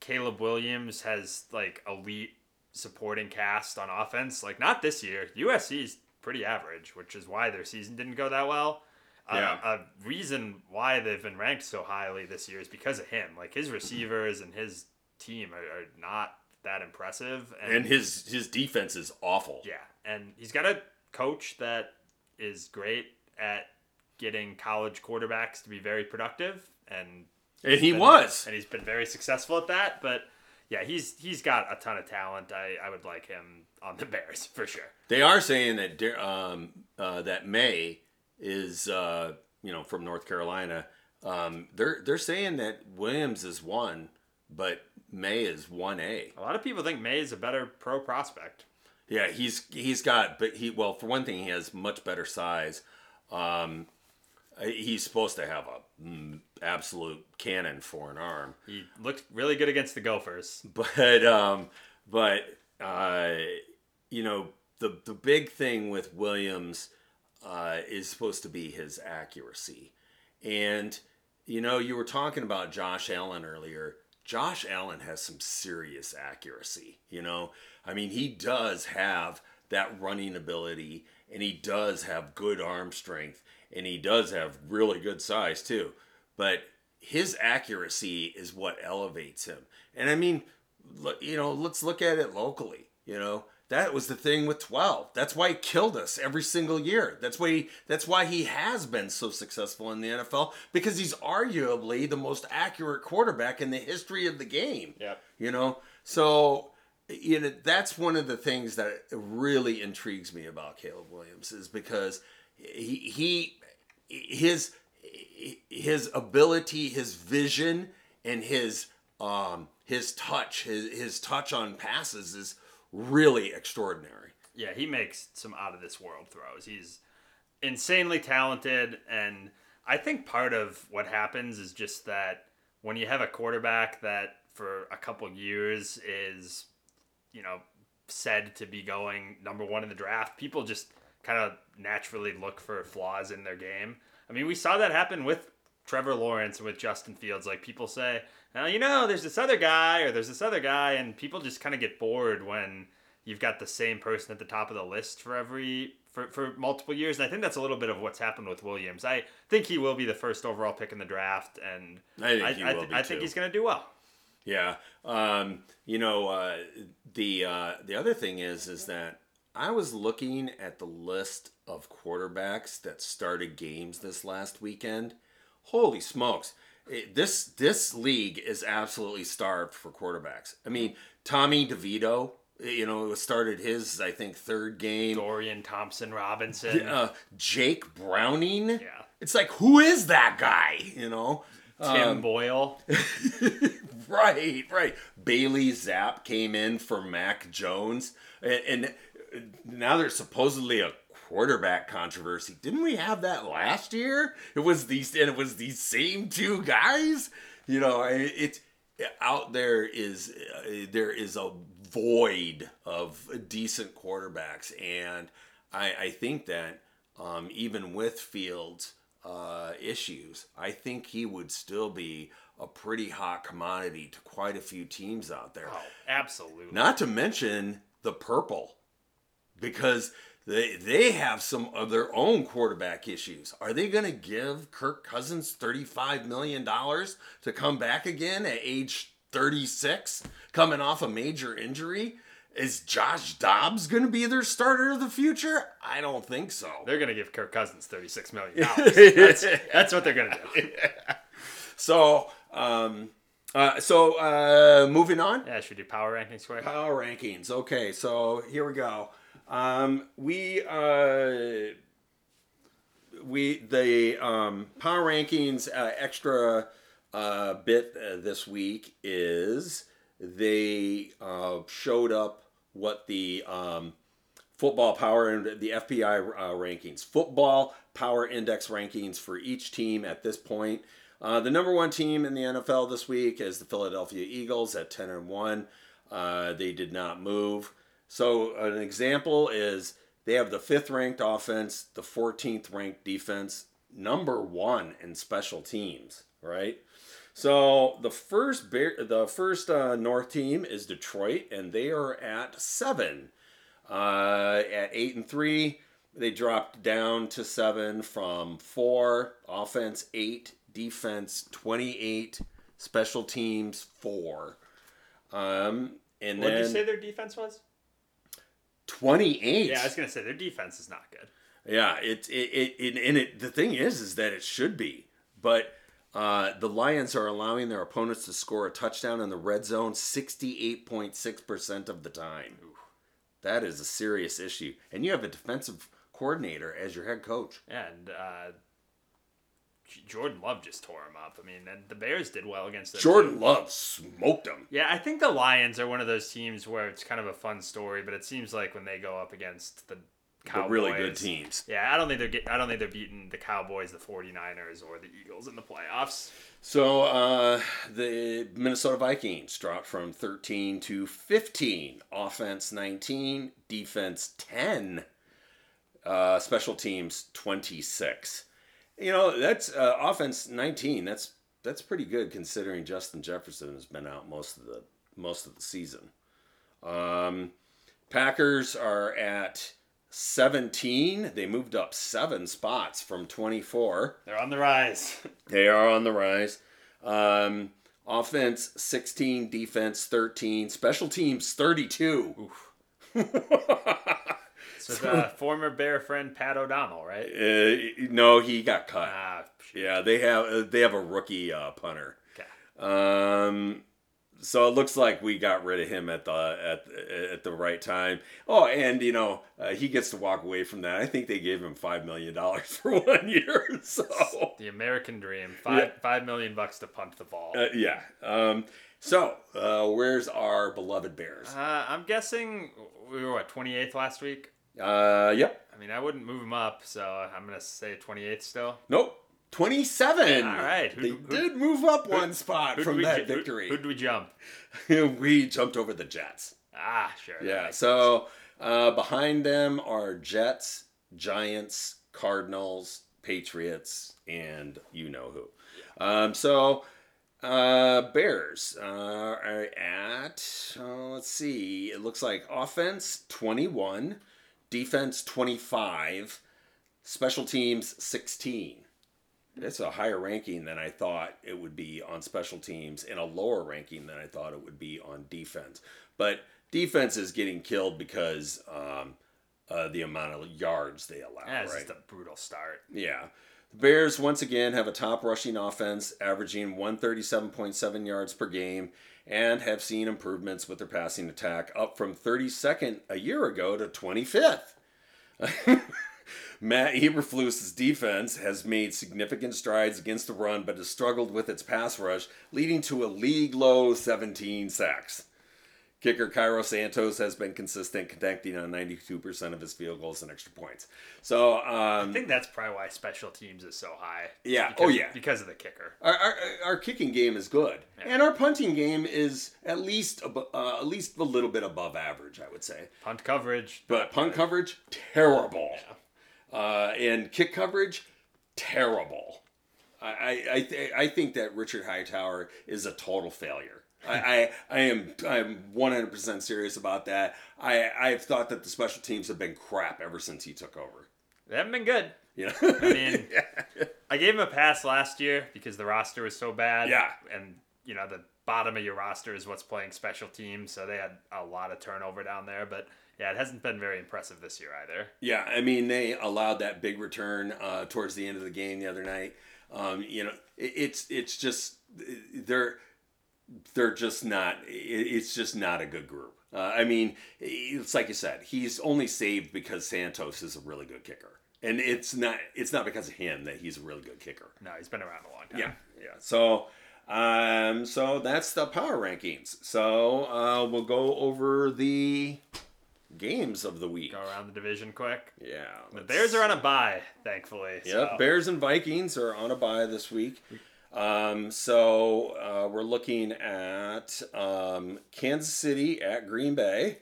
Caleb Williams has like elite supporting cast on offense. Like not this year. USC's pretty average, which is why their season didn't go that well. Uh, Yeah. a reason why they've been ranked so highly this year is because of him. Like his receivers and his team are, are not that impressive. And his his defense is awful. yeah, and he's got a coach that is great at getting college quarterbacks to be very productive, and And he been- was. and he's been very successful at that. But yeah, he's he's got a ton of talent. I, I would like him on the Bears for sure. They are saying that um, uh, that Maye is uh, you know from North Carolina. Um, they're they're saying that Williams is one, but Maye is one A. A lot of people think Maye is a better pro prospect. Yeah, he's he's got, but he well for one thing he has much better size. Um, he's supposed to have a absolute cannon for an arm. He looked really good against the Gophers. but um but uh you know the the big thing with Williams uh is supposed to be his accuracy. And you know, you were talking about Josh Allen earlier. Josh Allen has some serious accuracy, you know? I mean, he does have that running ability and he does have good arm strength and he does have really good size too. But his accuracy is what elevates him. And I mean, you know, let's look at it locally. You know, that was the thing with 12. That's why he killed us every single year. That's why he, that's why he has been so successful in the NFL because he's arguably the most accurate quarterback in the history of the game. Yep. You know, so you know that's one of the things that really intrigues me about Caleb Williams is because he he his his ability, his vision, and his um his touch, his his touch on passes is really extraordinary. Yeah, he makes some out of this world throws. He's insanely talented and I think part of what happens is just that when you have a quarterback that for a couple years is you know said to be going number 1 in the draft, people just kind of naturally look for flaws in their game. I mean, we saw that happen with Trevor Lawrence and with Justin Fields. Like people say, now you know, there's this other guy or there's this other guy, and people just kind of get bored when you've got the same person at the top of the list for every for, for multiple years. And I think that's a little bit of what's happened with Williams. I think he will be the first overall pick in the draft, and I think I, he I, will th- be I think he's going to do well. Yeah. Um, you know, uh, the uh, the other thing is is that I was looking at the list of quarterbacks that started games this last weekend. Holy smokes. It- this this league is absolutely starved for quarterbacks. I mean, Tommy DeVito, eh, you know, started his I think third game. Dorian Thompson Robinson. Uh, Jake Browning. Yeah. It's like who is that guy, you know? Tim um, Boyle. Right, right. Bailey Zappe came in for Mac Jones, and, and now there's supposedly a quarterback controversy. Didn't we have that last year? It was these, and it was these same two guys. You know, it's it out there is uh, there is a void of decent quarterbacks, and I, I think that um, even with Fields uh, issues, I think he would still be a pretty hot commodity to quite a few teams out there. Oh, absolutely. Not to mention the purple, because they they have some of their own quarterback issues. Are they going to give Kirk Cousins thirty five million dollars to come back again at age thirty six, coming off a major injury? Is Josh Dobbs going to be their starter of the future? I don't think so. They're going to give Kirk Cousins $36 million. that's, that's what they're going to do. So, um, uh, so uh, moving on. Yeah, should do power rankings for you? Power rankings. Okay, so here we go. Um, we uh, we the um, power rankings uh, extra uh, bit uh, this week is they uh, showed up what the um, football power and the FPI uh, rankings, football power index rankings for each team at this point. The number one team in the NFL this week is the Philadelphia Eagles at ten and one. They did not move. So an example is they have the fifth ranked offense, the 14th ranked defense, number one in special teams. Right. So the first bear, the first uh, North team is Detroit, and they are at seven. Uh, at eight and three, they dropped down to seven from four. Offense eight, defense twenty-eight, special teams four. Um, and What did you say their defense was? 28. Yeah, I was gonna say their defense is not good. Yeah, it it, it, and it the thing is is that it should be, but uh, the Lions are allowing their opponents to score a touchdown in the red zone sixty eight point six percent of the time. That is a serious issue, and you have a defensive coordinator as your head coach. And uh, Jordan Love just tore him up. I mean, and the Bears did well against them. Jordan too. Love smoked them. Yeah, I think the Lions are one of those teams where it's kind of a fun story, but it seems like when they go up against the The really good teams. Yeah, I don't think they're get, I don't think they're beating the Cowboys, the 49ers, or the Eagles in the playoffs. So uh, the Minnesota Vikings dropped from 13 to 15. Offense 19, defense 10, uh, special teams 26. You know, that's uh, offense 19. That's that's pretty good considering Justin Jefferson has been out most of the most of the season. Um, Packers are at 17. They moved up seven spots from 24. They're on the rise. They are on the rise. Um, offense 16, defense 13, special teams 32. So the former Bear friend Pat O'Donnell, right? Uh, no, he got cut. Ah. Yeah, they have uh, they have a rookie uh, punter. Okay. Um, so it looks like we got rid of him at the at at the right time. Oh, and you know uh, he gets to walk away from that. I think they gave him five million dollars for one year. So The American dream. Five five million bucks to punt the ball. uh, yeah. Um, so uh, where's our beloved Bears? Uh, I'm guessing we were what 28th last week. Uh, yep. I mean, I wouldn't move him up, so I'm gonna say 28th still. Nope. 27. All right. Who- they who- did move up one spot from that victory. Who'd we jump? we jumped over the Jets. Ah, sure. Yeah. So uh, behind them are Jets, Giants, Cardinals, Patriots, and you know who. Um, so uh, Bears uh, are at, uh, let's see, it looks like offense 21, defense 25, special teams 16. It's a higher ranking than I thought it would be on special teams, and a lower ranking than I thought it would be on defense. But defense is getting killed because um, uh, the amount of yards they allow. It's right? just a brutal start. Yeah. The Bears once again have a top rushing offense, averaging 137.7 yards per game, and have seen improvements with their passing attack, up from 32nd a year ago to 25th. Matt Eberflus's defense has made significant strides against the run, but has struggled with its pass rush, leading to a league low 17 sacks. Kicker Cairo Santos has been consistent, connecting on 92% of his field goals and extra points. So, I um, think that's probably why special teams is so high. Yeah. Because, Oh, yeah. Because of the kicker. our, our, our kicking game is good, Yeah. and our punting game is at least uh, at least a little bit above average, I would say. Punt coverage. But punt coverage, terrible, uh, and kick coverage, terrible. I I I, th- I think that Richard Hightower is a total failure. I, I, I am I'm 100% serious about that. I I've thought that the special teams have been crap ever since he took over. They haven't been good. You know? I mean, I gave him a pass last year because the roster was so bad. Yeah. And, you know, the bottom of your roster is what's playing special teams, so they had a lot of turnover down there. But, yeah, it hasn't been very impressive this year either. Yeah, I mean they allowed that big return uh, towards the end of the game the other night. Um, you know, it, it's it's just they're they're just not. It's just not a good group. Uh, I mean, it's like you said, he's only saved because Santos is a really good kicker, and it's not it's not because of him that he's a really good kicker. No, he's been around a long time. Yeah, yeah. So, um, so that's the power rankings. So uh, we'll go over the games of the week. Go around the division quick. Yeah, The Bears are on a bye, thankfully. Yep, so- Bears and Vikings are on a bye this week. Um, so uh, we're looking at um, Kansas City at Green Bay.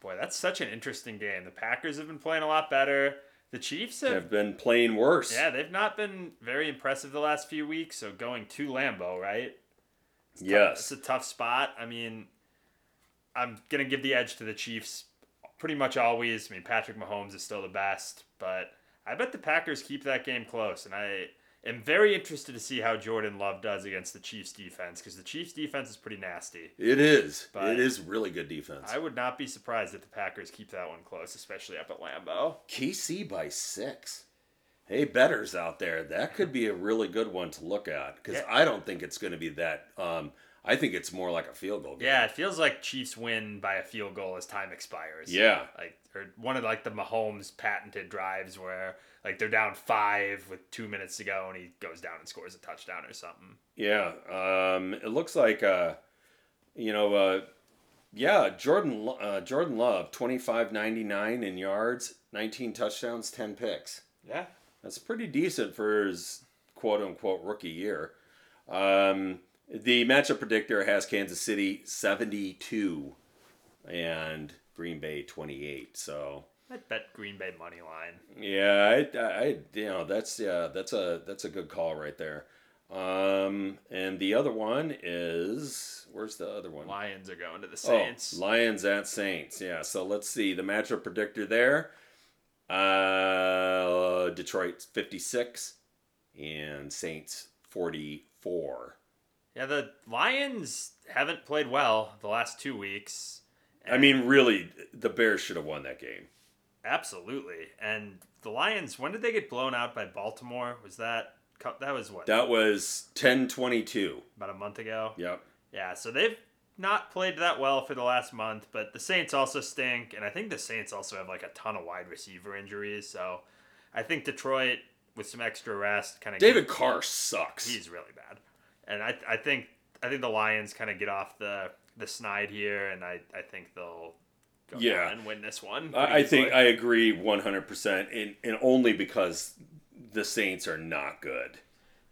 Boy, that's such an interesting game. The Packers have been playing a lot better. The Chiefs have Have been playing worse. Yeah, they've not been very impressive the last few weeks. So going to Lambeau, right? Yes. It's a tough spot. I mean, I'm gonna give the edge to the Chiefs pretty much always. I mean, Patrick Mahomes is still the best, but I bet the Packers keep that game close. And I, am very interested to see how Jordan Love does against the Chiefs defense because the Chiefs defense is pretty nasty. It is. But it is really good defense. I would not be surprised if the Packers keep that one close, especially up at Lambeau. KC by six. Hey, betters out there, that could be a really good one to look at because Yeah. I don't think it's going to be that. Um, I think it's more like a field goal. Game. Yeah, it feels like Chiefs win by a field goal as time expires. Yeah. Like or one of like the Mahomes patented drives where like they're down five with two minutes to go and he goes down and scores a touchdown or something. Yeah. Um, it looks like, uh, you know, uh, yeah, Jordan uh, Jordan Love, twenty five ninety nine in yards, nineteen touchdowns, ten picks. Yeah. That's pretty decent for his quote unquote rookie year. Um, the matchup predictor has Kansas City 72 and Green Bay 28. So, I'd bet Green Bay money line. yeah, I, I you know, that's yeah, that's a that's a good call right there. Um, and the other one is where's the other one? Lions are going to the Saints. Oh, Lions at Saints. Yeah. So let's see the matchup predictor there. Uh, Detroit 56 and Saints 44. Yeah, the Lions haven't played well the last two weeks. I mean, really, the Bears should have won that game. Absolutely. And the Lions, when did they get blown out by Baltimore? Was that that was what That was 10 22. about a month ago? Yep. Yeah, so they've not played that well for the last month, but the Saints also stink, and I think the Saints also have like a ton of wide receiver injuries. So I think Detroit with some extra rest kind of David Carr sucks. he's really bad, and I I think I think the Lions kind of get off the the snide here, and I I think they'll go Yeah. and win this one. I, I think. I agree 100%, and, and only because the Saints are not good.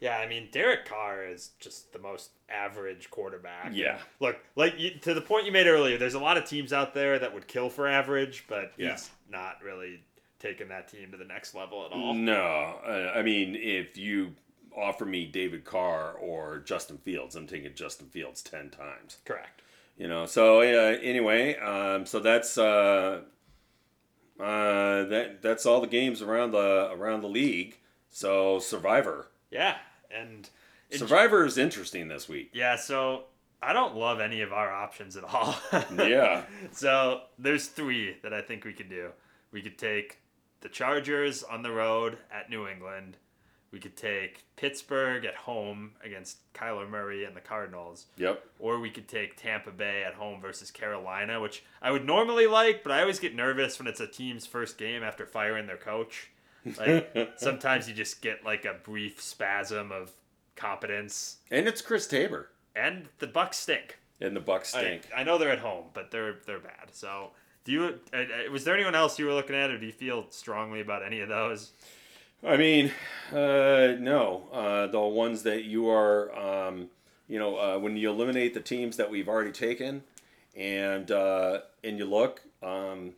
Yeah, I mean Derek Carr is just the most average quarterback. Yeah. Look, like you, to the point you made earlier, there's a lot of teams out there that would kill for average, but Yeah. he's not really taking that team to the next level at all. No, uh, I mean, if you offer me David Carr or Justin Fields, I'm taking Justin Fields 10 times. Correct. you know so uh, anyway um, so that's uh, uh, that that's all the games around the around the league so survivor Yeah, and it- survivor is interesting this week yeah, so I don't love any of our options at all. yeah So there's three that I think we could do. We could take the Chargers on the road at New England. We could take Pittsburgh at home against Kyler Murray and the Cardinals. yep Or we could take Tampa Bay at home versus Carolina, which I would normally like, but I always get nervous when it's a team's first game after firing their coach. Like sometimes you just get like a brief spasm of competence, and it's chris tabor and the Bucs stink. and the bucs I, stink I know they're at home, but they're they're bad. So, do you? Uh, uh, was there anyone else you were looking at, or do you feel strongly about any of those? i mean uh, no uh, the ones that you are um, you know uh, when you eliminate the teams that we've already taken and uh, and you look um,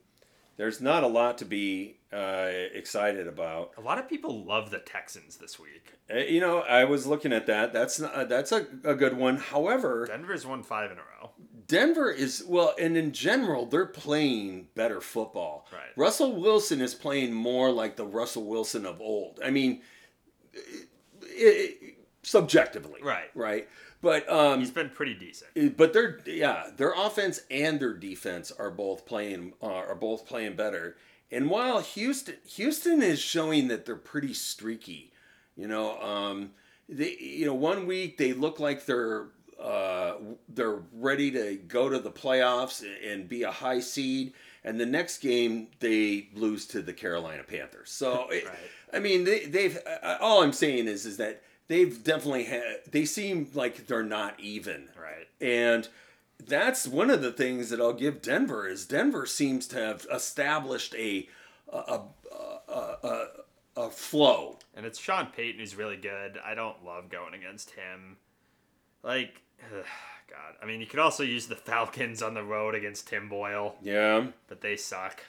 there's not a lot to be uh, excited about A lot of people love the Texans this week. Uh, You know, I was looking at that. That's not, uh, that's a, a good one. However, Denver's won five in a row. Denver is well, and in general, they're playing better football. Right. Russell Wilson is playing more like the Russell Wilson of old. I mean, it, it, subjectively, Right. Right. But um, He's been pretty decent. but their yeah, their offense and their defense are both playing uh, are both playing better. And while Houston Houston is showing that they're pretty streaky, you know, um, they you know one week they look like they're uh, they're ready to go to the playoffs and be a high seed, and the next game they lose to the Carolina Panthers. So it, Right. I mean, they, they've. Uh, all I'm saying is, is that they've definitely had. They seem like they're not even, Right. and that's one of the things that I'll give Denver is Denver seems to have established a a a, a, a, a flow. And it's Sean Payton who's really good. I don't love going against him. Like, God. I mean, you could also use the Falcons on the road against Tim Boyle, Yeah. but they suck.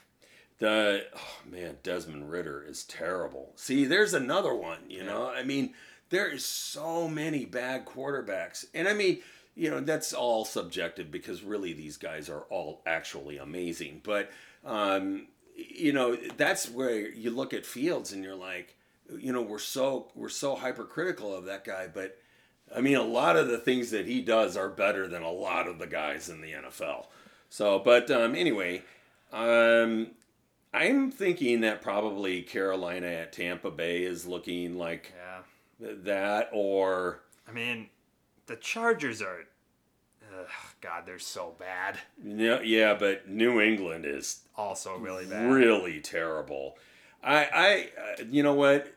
The oh man, Desmond Ridder is terrible. See, there's another one. You know, I mean, there is so many bad quarterbacks, and I mean, you know, that's all subjective because really these guys are all actually amazing. But um, you know, that's where you look at Fields and you're like, you know, we're so we're so hypercritical of that guy, but I mean, a lot of the things that he does are better than a lot of the guys in the NFL. So, but um, anyway, um, I'm thinking that probably Carolina at Tampa Bay is looking like Yeah. that, or I mean, the Chargers are. Ugh, God, they're so bad. yeah, yeah, but New England is Also, really bad. really terrible. I, I, uh, you know what?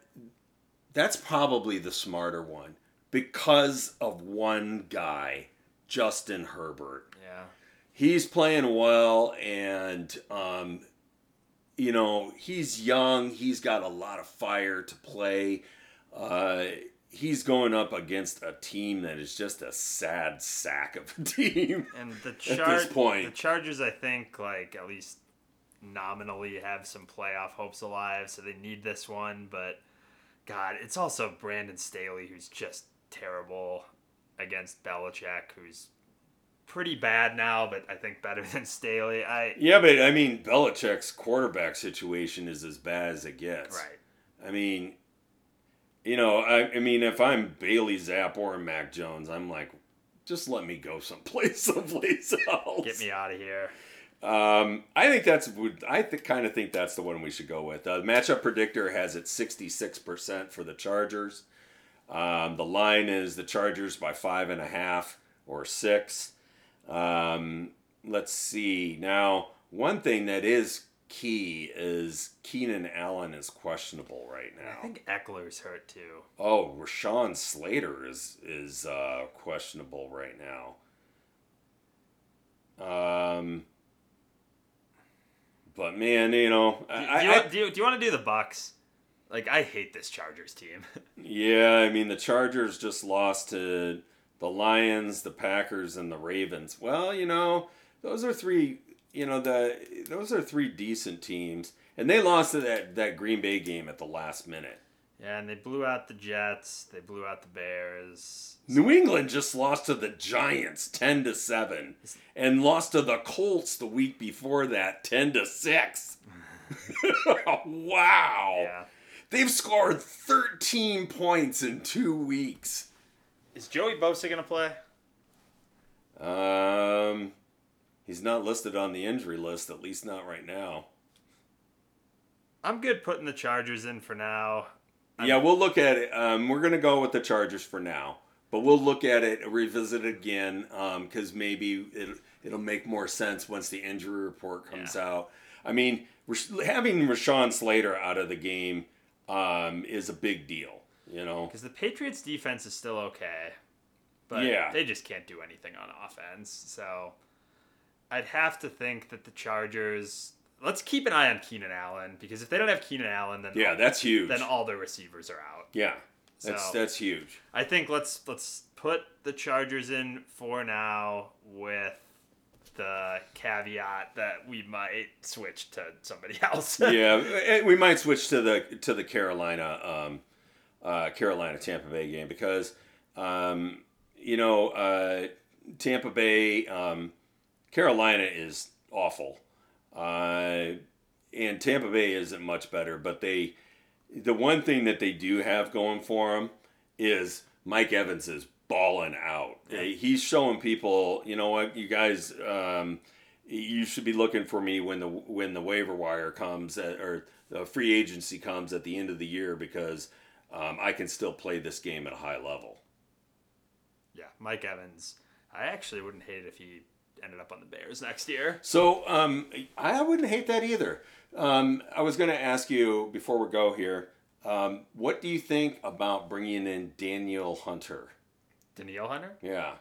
That's probably the smarter one because of one guy, Justin Herbert. Yeah. He's playing well, and um, you know he's young. He's got a lot of fire to play. Uh, he's going up against a team that is just a sad sack of a team. And the At this point. the Chargers, I think, like at least nominally have some playoff hopes alive, so they need this one. But God, it's also Brandon Staley who's just terrible against Belichick, who's pretty bad now, but I think better than Staley. I yeah, but I mean Belichick's quarterback situation is as bad as it gets. right. I mean, you know, I, I mean, if I'm Bailey Zappe or Mac Jones, I'm like, just let me go someplace, someplace else. Get me out of here. Um, I think that's would I th- kind of think that's the one we should go with. Uh, matchup predictor has it 66% for the Chargers. Um, the line is the Chargers by five and a half or six. Um, let's see. Now, one thing that is key is Keenan Allen is questionable right now. I think Ekeler's hurt too. Oh, Rashawn Slater is is uh, questionable right now. Um, but man, you know, Do, I, do, you, I- want- do, you, do you want to do the Bucs? Like I hate this Chargers team. yeah, I mean the Chargers just lost to the Lions, the Packers, and the Ravens. Well, you know, those are three. You know, the those are three decent teams, and they lost to that that Green Bay game at the last minute. yeah, and they blew out the Jets. They blew out the Bears. New England just lost to the Giants 10 to 7 and lost to the Colts the week before that 10 to 6. wow. Yeah. They've scored 13 points in 2 weeks. Is Joey Bosa gonna play? Um he's not listed on the injury list at least not right now. I'm good putting the Chargers in for now. yeah, we'll look at it. Um, we're going to go with the Chargers for now, but we'll look at it, revisit it again, because maybe it, it'll make more sense once the injury report comes out. I mean, having Rashawn Slater out of the game um, is a big deal, you know? Because the Patriots defense is still okay. But Yeah. they just can't do anything on offense. So I'd have to think that the Chargers let's keep an eye on Keenan Allen because if they don't have Keenan Allen then Yeah, that's huge. then all their receivers are out. yeah, that's, So- that's huge. I think let's let's put the Chargers in for now with the caveat that we might switch to somebody else. yeah, eh, we might switch to the to the Carolina um, uh, Carolina Tampa Bay game because um, you know uh, Tampa Bay um, Carolina is awful, uh, and Tampa Bay isn't much better. But they the one thing that they do have going for them is Mike Evans is balling out. He's showing people, you know what, you guys. Um, you should be looking for me when the when the waiver wire comes uh, or the free agency comes at the end of the year because um, I can still play this game at a high level. yeah, Mike Evans. I actually wouldn't hate it if he ended up on the Bears next year. So um, I wouldn't hate that either. Um, I was going to ask you before we go here. Um, what do you think about bringing in Danielle Hunter? Danielle Hunter Yeah,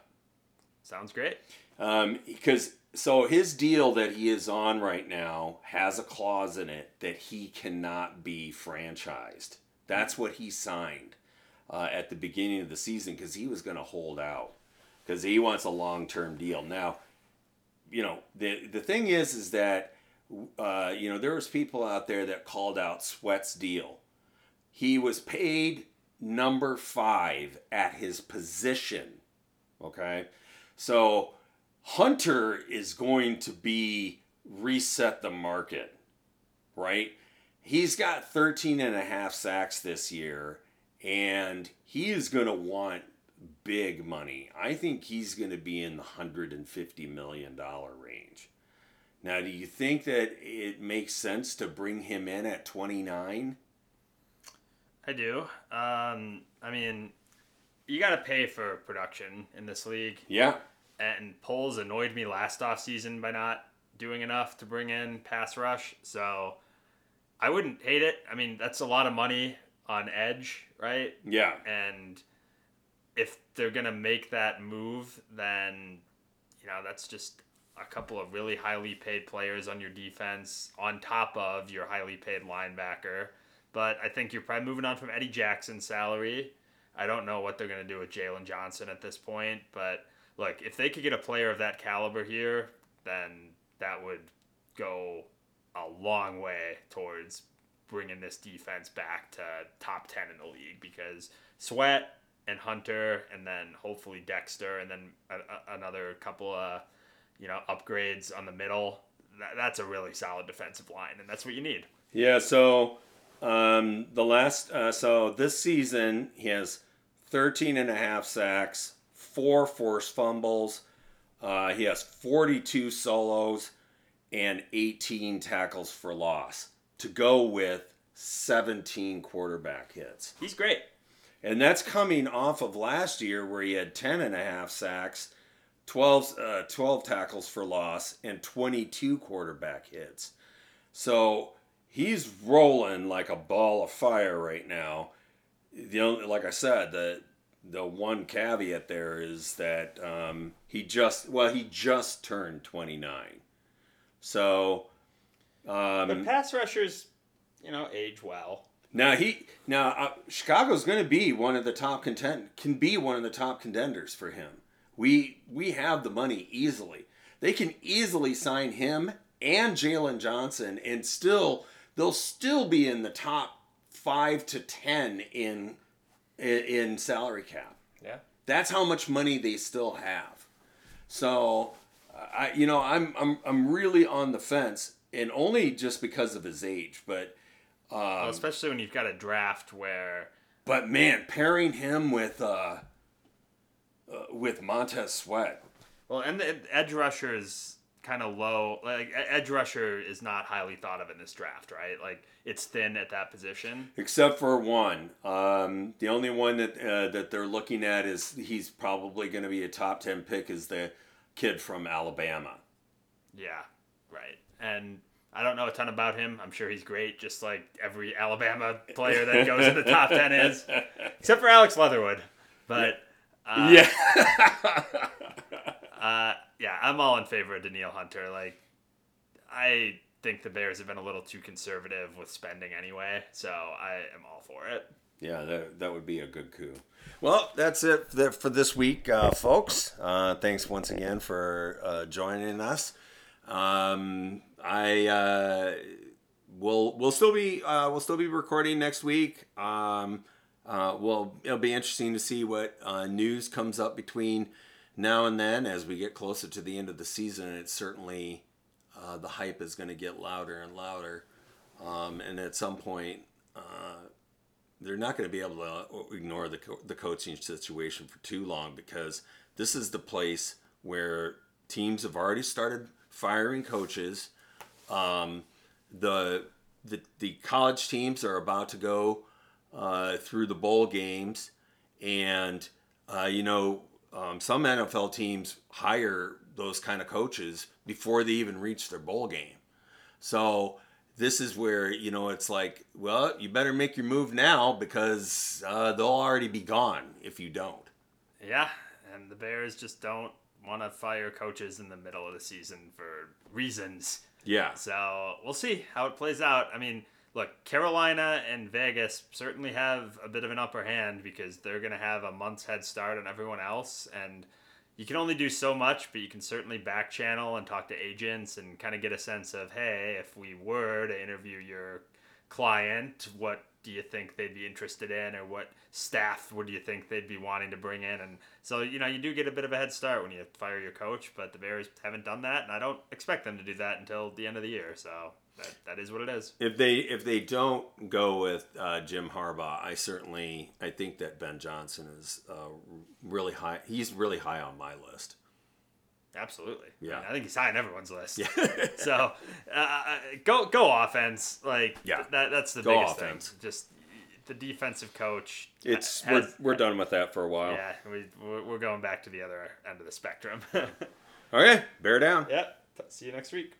sounds great. because so his deal that he is on right now has a clause in it that he cannot be franchised. That's what he signed uh, at the beginning of the season because he was going to hold out because he wants a long term deal. Now, you know the the thing is is that uh, you know there was people out there that called out Sweat's deal. He was paid number five at his position. Okay, so Hunter is going to be reset the market, right? he's got 13 and a half sacks this year, and he is going to want big money. I think he's going to be in the $150 million range. Now, do you think that it makes sense to bring him in at 29? I do. Um, I mean, you got to pay for production in this league. Yeah. And Poles annoyed me last offseason by not doing enough to bring in pass rush. So I wouldn't hate it. I mean, that's a lot of money on edge, right? Yeah. And if they're going to make that move, then, you know, that's just a couple of really highly paid players on your defense on top of your highly paid linebacker. But I think you're probably moving on from Eddie Jackson's salary. I don't know what they're going to do with Jaylon Johnson at this point, but look, if they could get a player of that caliber here, then that would go a long way towards bringing this defense back to top 10 in the league because Sweat and Hunter and then hopefully Dexter and then a, a, another couple of you know upgrades on the middle that, that's a really solid defensive line and that's what you need yeah so um, the last uh, so this season he has 13 and a half sacks four forced fumbles uh, he has 42 solos and 18 tackles for loss to go with 17 quarterback hits. He's great. And that's coming off of last year where he had 10 and a half sacks, 12, uh, 12 tackles for loss, and 22 quarterback hits. So he's rolling like a ball of fire right now. The only, like I said, the the one caveat there is that um, he just well he just turned 29 so um, but pass rushers you know age well. Now he now uh, chicago's going to be one of the top contend can be one of the top contenders for him. We we have the money easily. They can easily sign him and Jaylon johnson and still they'll still be in the top five to ten in in salary cap. Yeah. That's how much money they still have. So, I you know I'm I'm I'm really on the fence, and only just because of his age, but. Um, well, especially when you've got a draft where. But man, pairing him with uh, uh with Montez Sweat. Well, and the edge rushers kind of low. Like edge rusher is not highly thought of in this draft, right? Like it's thin at that position. Except for one, um, the only one that uh, that they're looking at is he's probably going to be a top ten pick is the kid from Alabama. Yeah, right. And I don't know a ton about him. I'm sure he's great, just like every Alabama player that goes in the top ten is, except for Alex Leatherwood. But uh, yeah. uh, yeah, I'm all in favor of Danielle Hunter. Like, I think the Bears have been a little too conservative with spending anyway, so I am all for it. Yeah, that, that would be a good coup. Well, that's it for this week, uh, folks. Uh, thanks once again for uh, joining us. Um, I uh, will we'll still be uh, we'll still be recording next week. Um, uh, well, it'll be interesting to see what news comes up between now and then as we get closer to the end of the season. It's certainly uh, the hype is going to get louder and louder. Um, and at some point, uh, they're not going to be able to ignore the, co- the coaching situation for too long because this is the place where teams have already started firing coaches. Um, the, the, the college teams are about to go uh, through the bowl games. And, uh, you know, um, some NFL teams hire those kind of coaches before they even reach their bowl game. So this is where you know it's like, well, you better make your move now because uh, they'll already be gone if you don't. Yeah, and the Bears just don't want to fire coaches in the middle of the season for reasons. Yeah. So we'll see how it plays out. I mean, look, Carolina and Vegas certainly have a bit of an upper hand because they're going to have a month's head start on everyone else. And you can only do so much, but you can certainly back channel and talk to agents and kind of get a sense of, hey, if we were to interview your client, what do you think they'd be interested in or what staff would you think they'd be wanting to bring in and so you know you do get a bit of a head start when you fire your coach but the bears haven't done that and i don't expect them to do that until the end of the year so that, that is what it is. If they if they don't go with uh, Jim Harbaugh, I certainly I think that Ben Johnson is uh, really high. He's really high on my list. Absolutely. Yeah. I, mean, I think he's high on everyone's list. Yeah. so uh, go go offense. Like Yeah. that that's the Go biggest offense. thing. Just the defensive coach. It's has- we're, we're done with that for a while. Yeah, we we're we're going back to the other end of the spectrum. Okay, bear down. yep. See you next week.